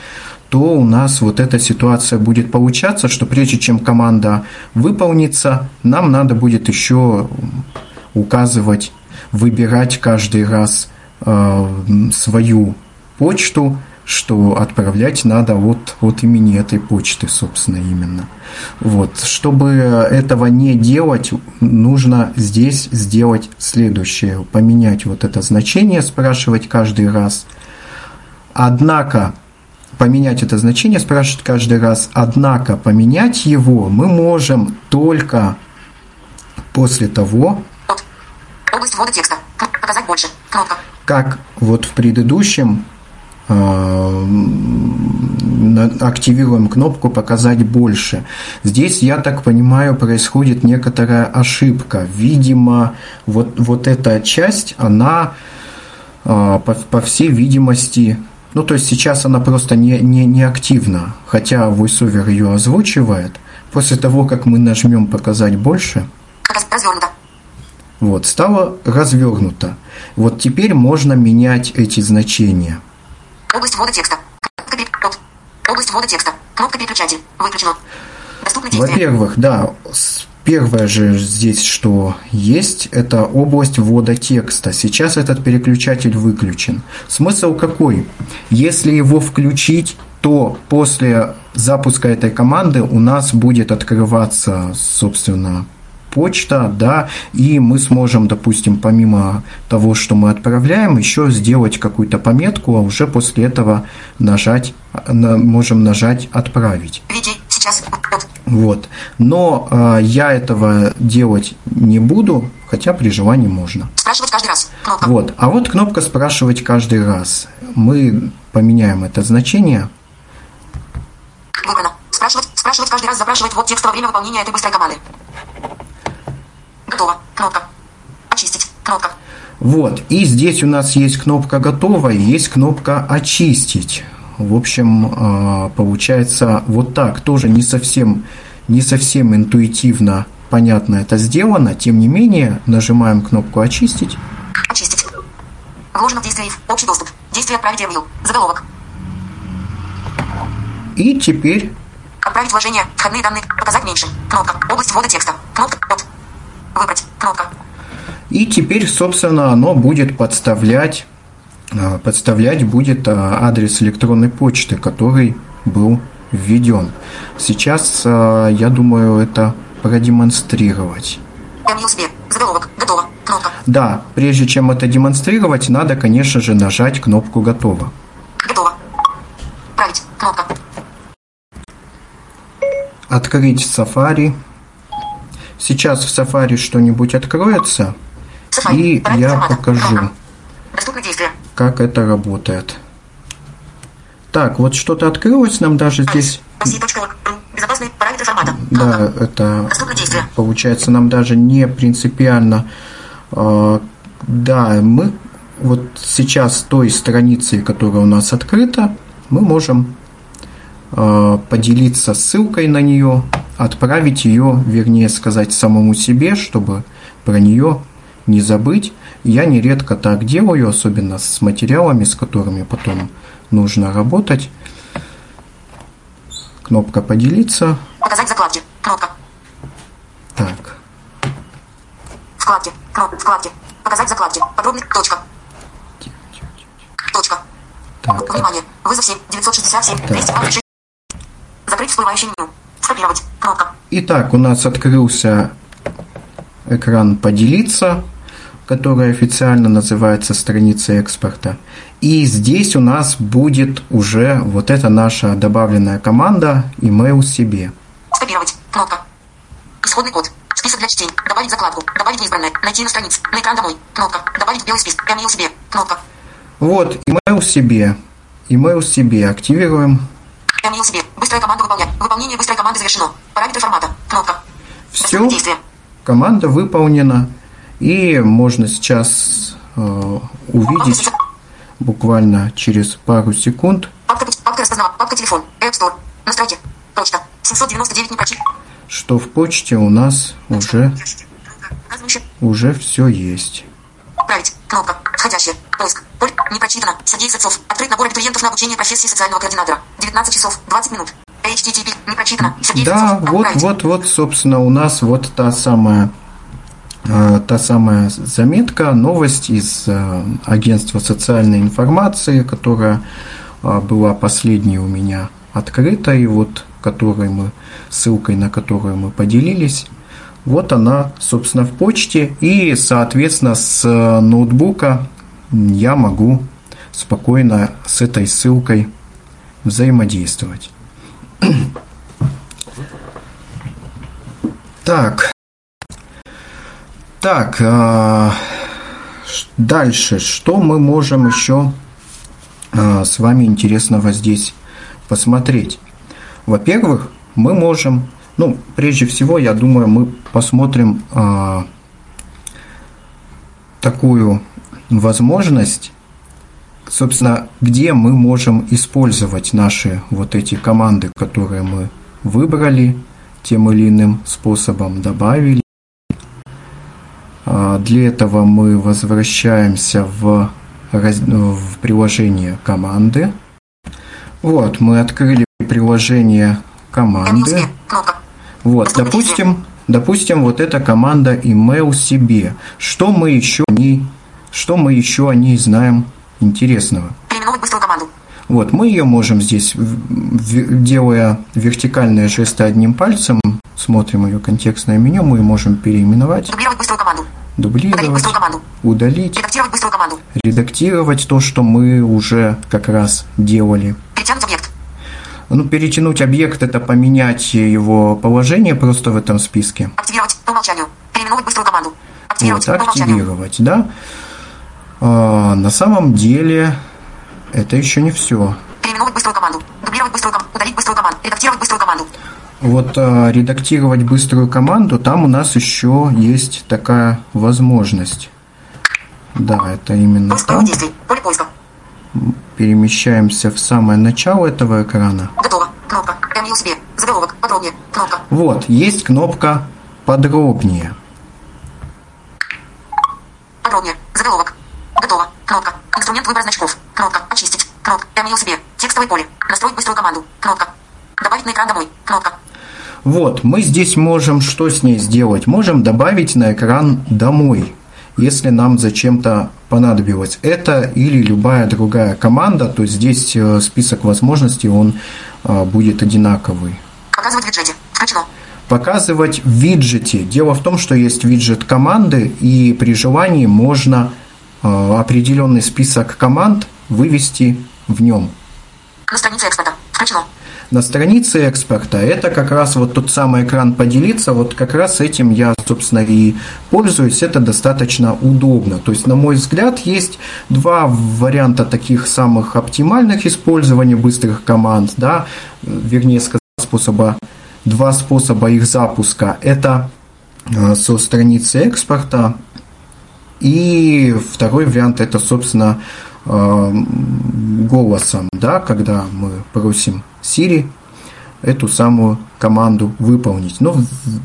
то у нас вот эта ситуация будет получаться, что прежде чем команда выполнится, нам надо будет еще указывать, выбирать каждый раз э, свою почту, что отправлять надо от, от имени этой почты, собственно, именно. Вот. Чтобы этого не делать, нужно здесь сделать следующее. Поменять вот это значение, спрашивать каждый раз. Однако, поменять это значение, спрашивать каждый раз. Однако, поменять его мы можем только после того. Область ввода текста. Показать больше. Кнопка. как вот в предыдущем активируем кнопку «Показать больше». Здесь, я так понимаю, происходит некоторая ошибка. Видимо, вот, вот эта часть, она, э, по, по всей видимости, ну, то есть сейчас она просто не, не, не активна, хотя VoiceOver ее озвучивает. После того, как мы нажмем «Показать больше», Раз- Развернуто. вот, стало развернуто. Вот теперь можно менять эти значения. Область ввода текста. Область ввода текста. Кнопка переключатель. Выключено. Во-первых, да, первое же здесь, что есть, это область ввода текста. Сейчас этот переключатель выключен. Смысл какой? Если его включить, то после запуска этой команды у нас будет открываться, собственно, почта, да, и мы сможем, допустим, помимо того, что мы отправляем, еще сделать какую-то пометку, а уже после этого нажать, можем нажать «Отправить». Сейчас, Вот. Но э, я этого делать не буду, хотя при желании можно. Спрашивать каждый раз. Кнопка. Вот. А вот кнопка «Спрашивать каждый раз». Мы поменяем это значение. Выбрано. Спрашивать, спрашивать каждый раз, запрашивать вот текст во время выполнения этой быстрой команды. Готово. Кнопка. Очистить. Кнопка. Вот. И здесь у нас есть кнопка «Готово» и есть кнопка «Очистить». В общем, э, получается вот так. Тоже не совсем, не совсем интуитивно понятно это сделано. Тем не менее, нажимаем кнопку «Очистить». Очистить. Вложено в действие if. Общий доступ. Действие отправить ревью. Заголовок. И теперь Отправить вложение. Входные данные. Показать меньше. Кнопка. Область ввода текста. Кнопка. От. Выбрать. Кнопка. И теперь, собственно, оно будет подставлять, а, подставлять будет а, адрес электронной почты, который был введен. Сейчас, а, я думаю, это продемонстрировать. Заголовок. Готово. Кнопка. Да, прежде чем это демонстрировать, надо, конечно же, нажать кнопку «Готово». Готово. Править. Кнопка. Открыть Safari. Сейчас в Safari что-нибудь откроется, Safari. и Править я формата. покажу. Как это работает. Так, вот что-то открылось нам даже здесь. Да, это получается нам даже не принципиально. э, Да, мы вот сейчас той страницей, которая у нас открыта, мы можем э, поделиться ссылкой на нее, отправить ее, вернее сказать, самому себе, чтобы про нее не забыть. Я нередко так делаю, особенно с материалами, с которыми потом нужно работать. Кнопка «Поделиться». Показать закладки. Кнопка. Так, Вкладки. Кнопка. Вкладки. Показать закладки. Подробный. Точка. Точка. так. Внимание. Вызов 7. 967. 226. Закрыть всплывающее меню. Скопировать. Итак, у нас открылся экран «Поделиться», который официально называется страницей экспорта. И здесь у нас будет уже вот эта наша добавленная команда email себе. Скопировать. Кнопка. Исходный код. Список для чтения. Добавить закладку. Добавить неизбранное. Найти на странице. На экран домой. Кнопка. Добавить белый список. Email себе. Кнопка. Вот, email себе. Email себе активируем. Email себе. Быстрая команда выполнять. Выполнение быстрой команды завершено. Параметры формата. Кнопка. Все, команда выполнена. И можно сейчас э, увидеть буквально через пару секунд, Папка, папка распознава. Папка телефон. App Store. Настройки. Почта. 799 не прочит. что в почте у нас уже уже все есть. Отправить. Кнопка. Входящая. Поиск. Поле. Не прочитано. Сергей Сацов. Открыть набор абитуриентов на обучение профессии социального координатора. 19 часов 20 минут. HTTP. Не прочитано. Сергей Да, Сацов. вот, Отправить. вот, вот, собственно, у нас вот та самая э, та самая заметка, новость из э, агентства социальной информации, которая э, была последней у меня открыта, и вот которой мы, ссылкой на которую мы поделились. Вот она, собственно, в почте, и, соответственно, с э, ноутбука я могу спокойно с этой ссылкой взаимодействовать. Так. Так, а, дальше. Что мы можем еще а, с вами интересного здесь посмотреть? Во-первых, мы можем, ну, прежде всего, я думаю, мы посмотрим а, такую возможность, собственно, где мы можем использовать наши вот эти команды, которые мы выбрали тем или иным способом, добавили. А, Для этого мы возвращаемся в, раз- в приложение команды. Вот, мы открыли приложение команды. Кнопка. Вот, допустим, допустим, вот эта команда email себе. Что мы еще о ней, что мы еще о ней знаем интересного? Переименовать быструю команду. Вот, мы ее можем здесь, делая вертикальные жесты одним пальцем, смотрим ее контекстное меню, мы можем переименовать. Дублировать быструю команду. Дублировать. Удалить команду. Удалить. Редактировать быструю команду. Редактировать то, что мы уже как раз делали. Перетянуть объект. Ну, перетянуть объект – это поменять его положение просто в этом списке. Активировать по умолчанию. Переименовать быструю команду. Активировать вот, по активировать, да. А, на самом деле это еще не все. Переименовать быструю команду. Дублировать быструю команду. Удалить быструю команду. Редактировать быструю команду. Вот а, редактировать быструю команду, там у нас еще есть такая возможность. Да, это именно Поиск там. Поле поиска. Перемещаемся в самое начало этого экрана. Готово. Кнопка. Себе. Заголовок. Подробнее. Кнопка. Вот, есть кнопка «Подробнее». Подробнее. Заголовок. Готово. Кнопка. Инструмент выбора значков. Кнопка. Очистить. Кнопка. Себе. Текстовое поле. Настроить быструю команду. Кнопка. Добавить на экран домой. Кнопка. Вот, мы здесь можем что с ней сделать? Можем добавить на экран «Домой», если нам зачем-то понадобилось. Это или любая другая команда, то есть здесь э, список возможностей, он э, будет одинаковый. Показывать в виджете. Включено. Показывать в виджете. Дело в том, что есть виджет команды, и при желании можно э, определенный список команд вывести в нем. На странице экспорта. Включено. На странице экспорта это как раз вот тот самый экран поделиться, вот как раз этим я, собственно, и пользуюсь, это достаточно удобно. То есть, на мой взгляд, есть два варианта таких самых оптимальных использования быстрых команд, да, вернее сказать, способа, два способа их запуска. Это э, со страницы экспорта, и второй вариант это, собственно, голосом, да, когда мы просим Siri эту самую команду выполнить. Но,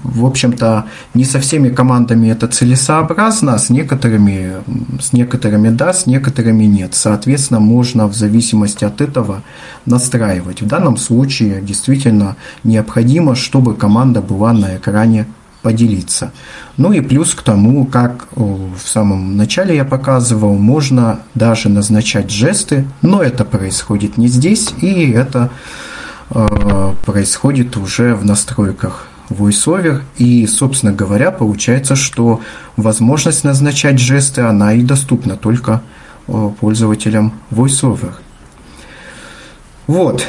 в общем-то, не со всеми командами это целесообразно, с некоторыми, с некоторыми да, с некоторыми нет. Соответственно, можно в зависимости от этого настраивать. В данном случае действительно необходимо, чтобы команда была на экране поделиться. Ну и плюс к тому, как в самом начале я показывал, можно даже назначать жесты, но это происходит не здесь, и это э, происходит уже в настройках VoiceOver. И, собственно говоря, получается, что возможность назначать жесты, она и доступна только э, пользователям VoiceOver. Вот.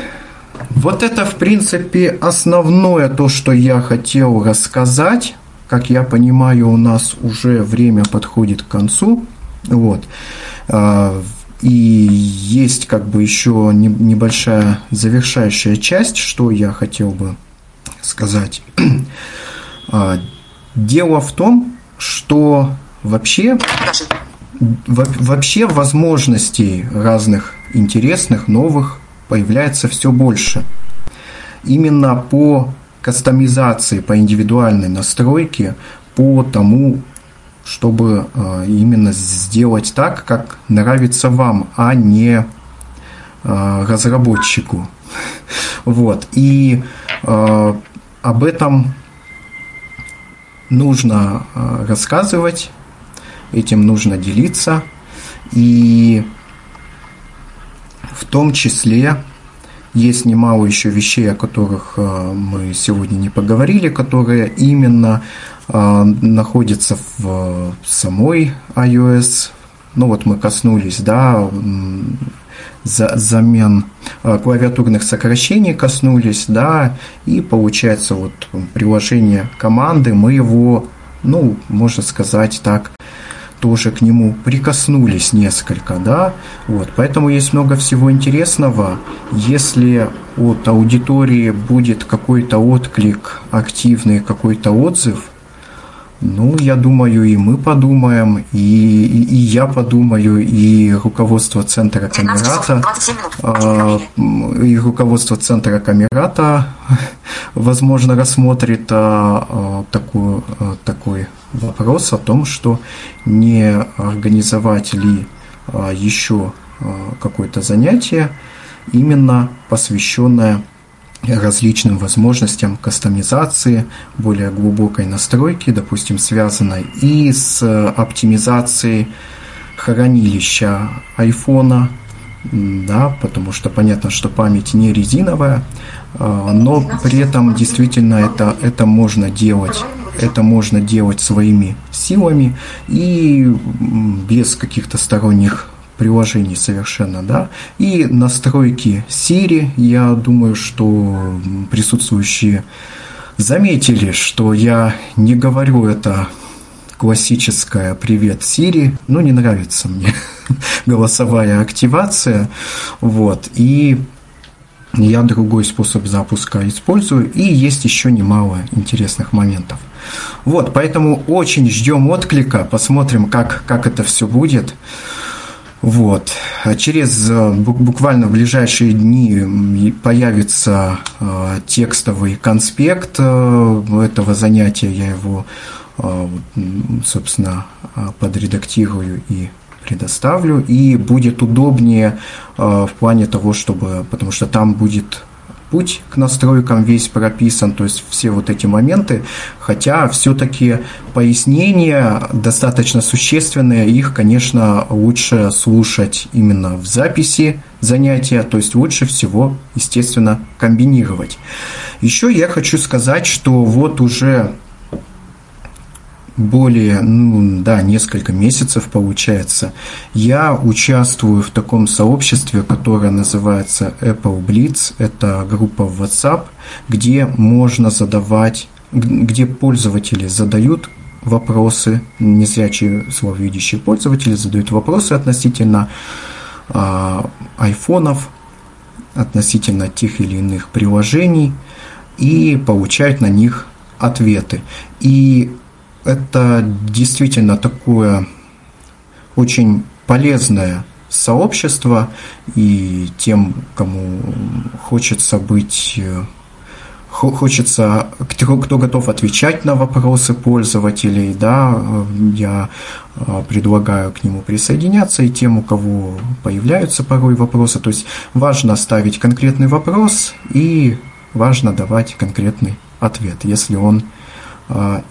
Вот это, в принципе, основное то, что я хотел рассказать. Как я понимаю, у нас уже время подходит к концу. Вот. И есть как бы еще небольшая завершающая часть, что я хотел бы сказать. Дело в том, что вообще, вообще возможностей разных интересных, новых появляется все больше. Именно по кастомизации, по индивидуальной настройке, по тому, чтобы э, именно сделать так, как нравится вам, а не э, разработчику. Вот. И э, об этом нужно рассказывать, этим нужно делиться. И в том числе есть немало еще вещей, о которых э, мы сегодня не поговорили, которые именно э, находятся в самой iOS. Ну вот мы коснулись, да, за, замен э, клавиатурных сокращений коснулись, да, и получается вот приложение команды, мы его, ну, можно сказать так, тоже к нему прикоснулись несколько, да, вот, поэтому есть много всего интересного. Если от аудитории будет какой-то отклик, активный какой-то отзыв, ну, я думаю, и мы подумаем, и, и, и я подумаю, и руководство центра Камерата, э, и руководство центра Камерата, возможно, рассмотрит э, такую, э, такой вопрос о том, что не организовать ли э, еще э, какое-то занятие, именно посвященное различным возможностям кастомизации, более глубокой настройки, допустим, связанной и с оптимизацией хранилища айфона, да, потому что понятно, что память не резиновая, а, но при этом действительно это, это можно делать это можно делать своими силами и без каких-то сторонних приложений совершенно, да. И настройки Siri, я думаю, что присутствующие заметили, что я не говорю это классическая «Привет, Сири», ну, не нравится мне голосовая активация, вот, и я другой способ запуска использую, и есть еще немало интересных моментов. Вот, поэтому очень ждем отклика, посмотрим, как, как это все будет. Вот. Через э, буквально в ближайшие дни появится э, текстовый конспект э, этого занятия. Я его, собственно, подредактирую и предоставлю. И будет удобнее в плане того, чтобы, потому что там будет путь к настройкам весь прописан, то есть все вот эти моменты, хотя все-таки пояснения достаточно существенные, их, конечно, лучше слушать именно в записи занятия, то есть лучше всего, естественно, комбинировать. Еще я хочу сказать, что вот уже более, ну да, несколько месяцев получается, я участвую в таком сообществе, которое называется Apple Blitz. Это группа в WhatsApp, где можно задавать, где пользователи задают вопросы, незрячие слововидящие пользователи задают вопросы относительно а, айфонов, относительно тех или иных приложений и получают на них ответы. И это действительно такое очень полезное сообщество, и тем, кому хочется быть хочется, кто, кто готов отвечать на вопросы пользователей, да, я а, предлагаю к нему присоединяться, и тем, у кого появляются порой вопросы, то есть важно ставить конкретный вопрос и важно давать конкретный ответ, если он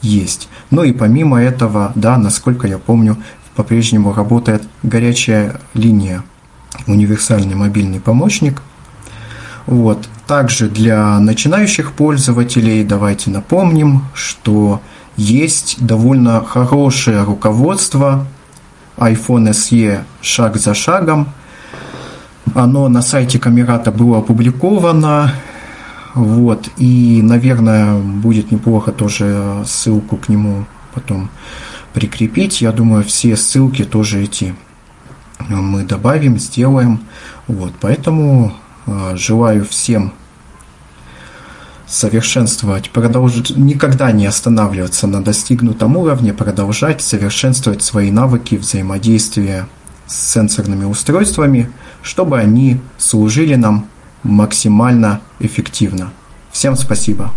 есть. Ну и помимо этого, да, насколько я помню, по-прежнему работает горячая линия, универсальный мобильный помощник. Вот. Также для начинающих пользователей давайте напомним, что есть довольно хорошее руководство iPhone SE шаг за шагом. Оно на сайте Камерата было опубликовано, вот, и, наверное, будет неплохо тоже ссылку к нему потом прикрепить. Я думаю, все ссылки тоже эти мы добавим, сделаем. Вот, поэтому э, желаю всем совершенствовать, продолжить, никогда не останавливаться на достигнутом уровне, продолжать совершенствовать свои навыки взаимодействия с сенсорными устройствами, чтобы они служили нам максимально эффективно. Всем спасибо.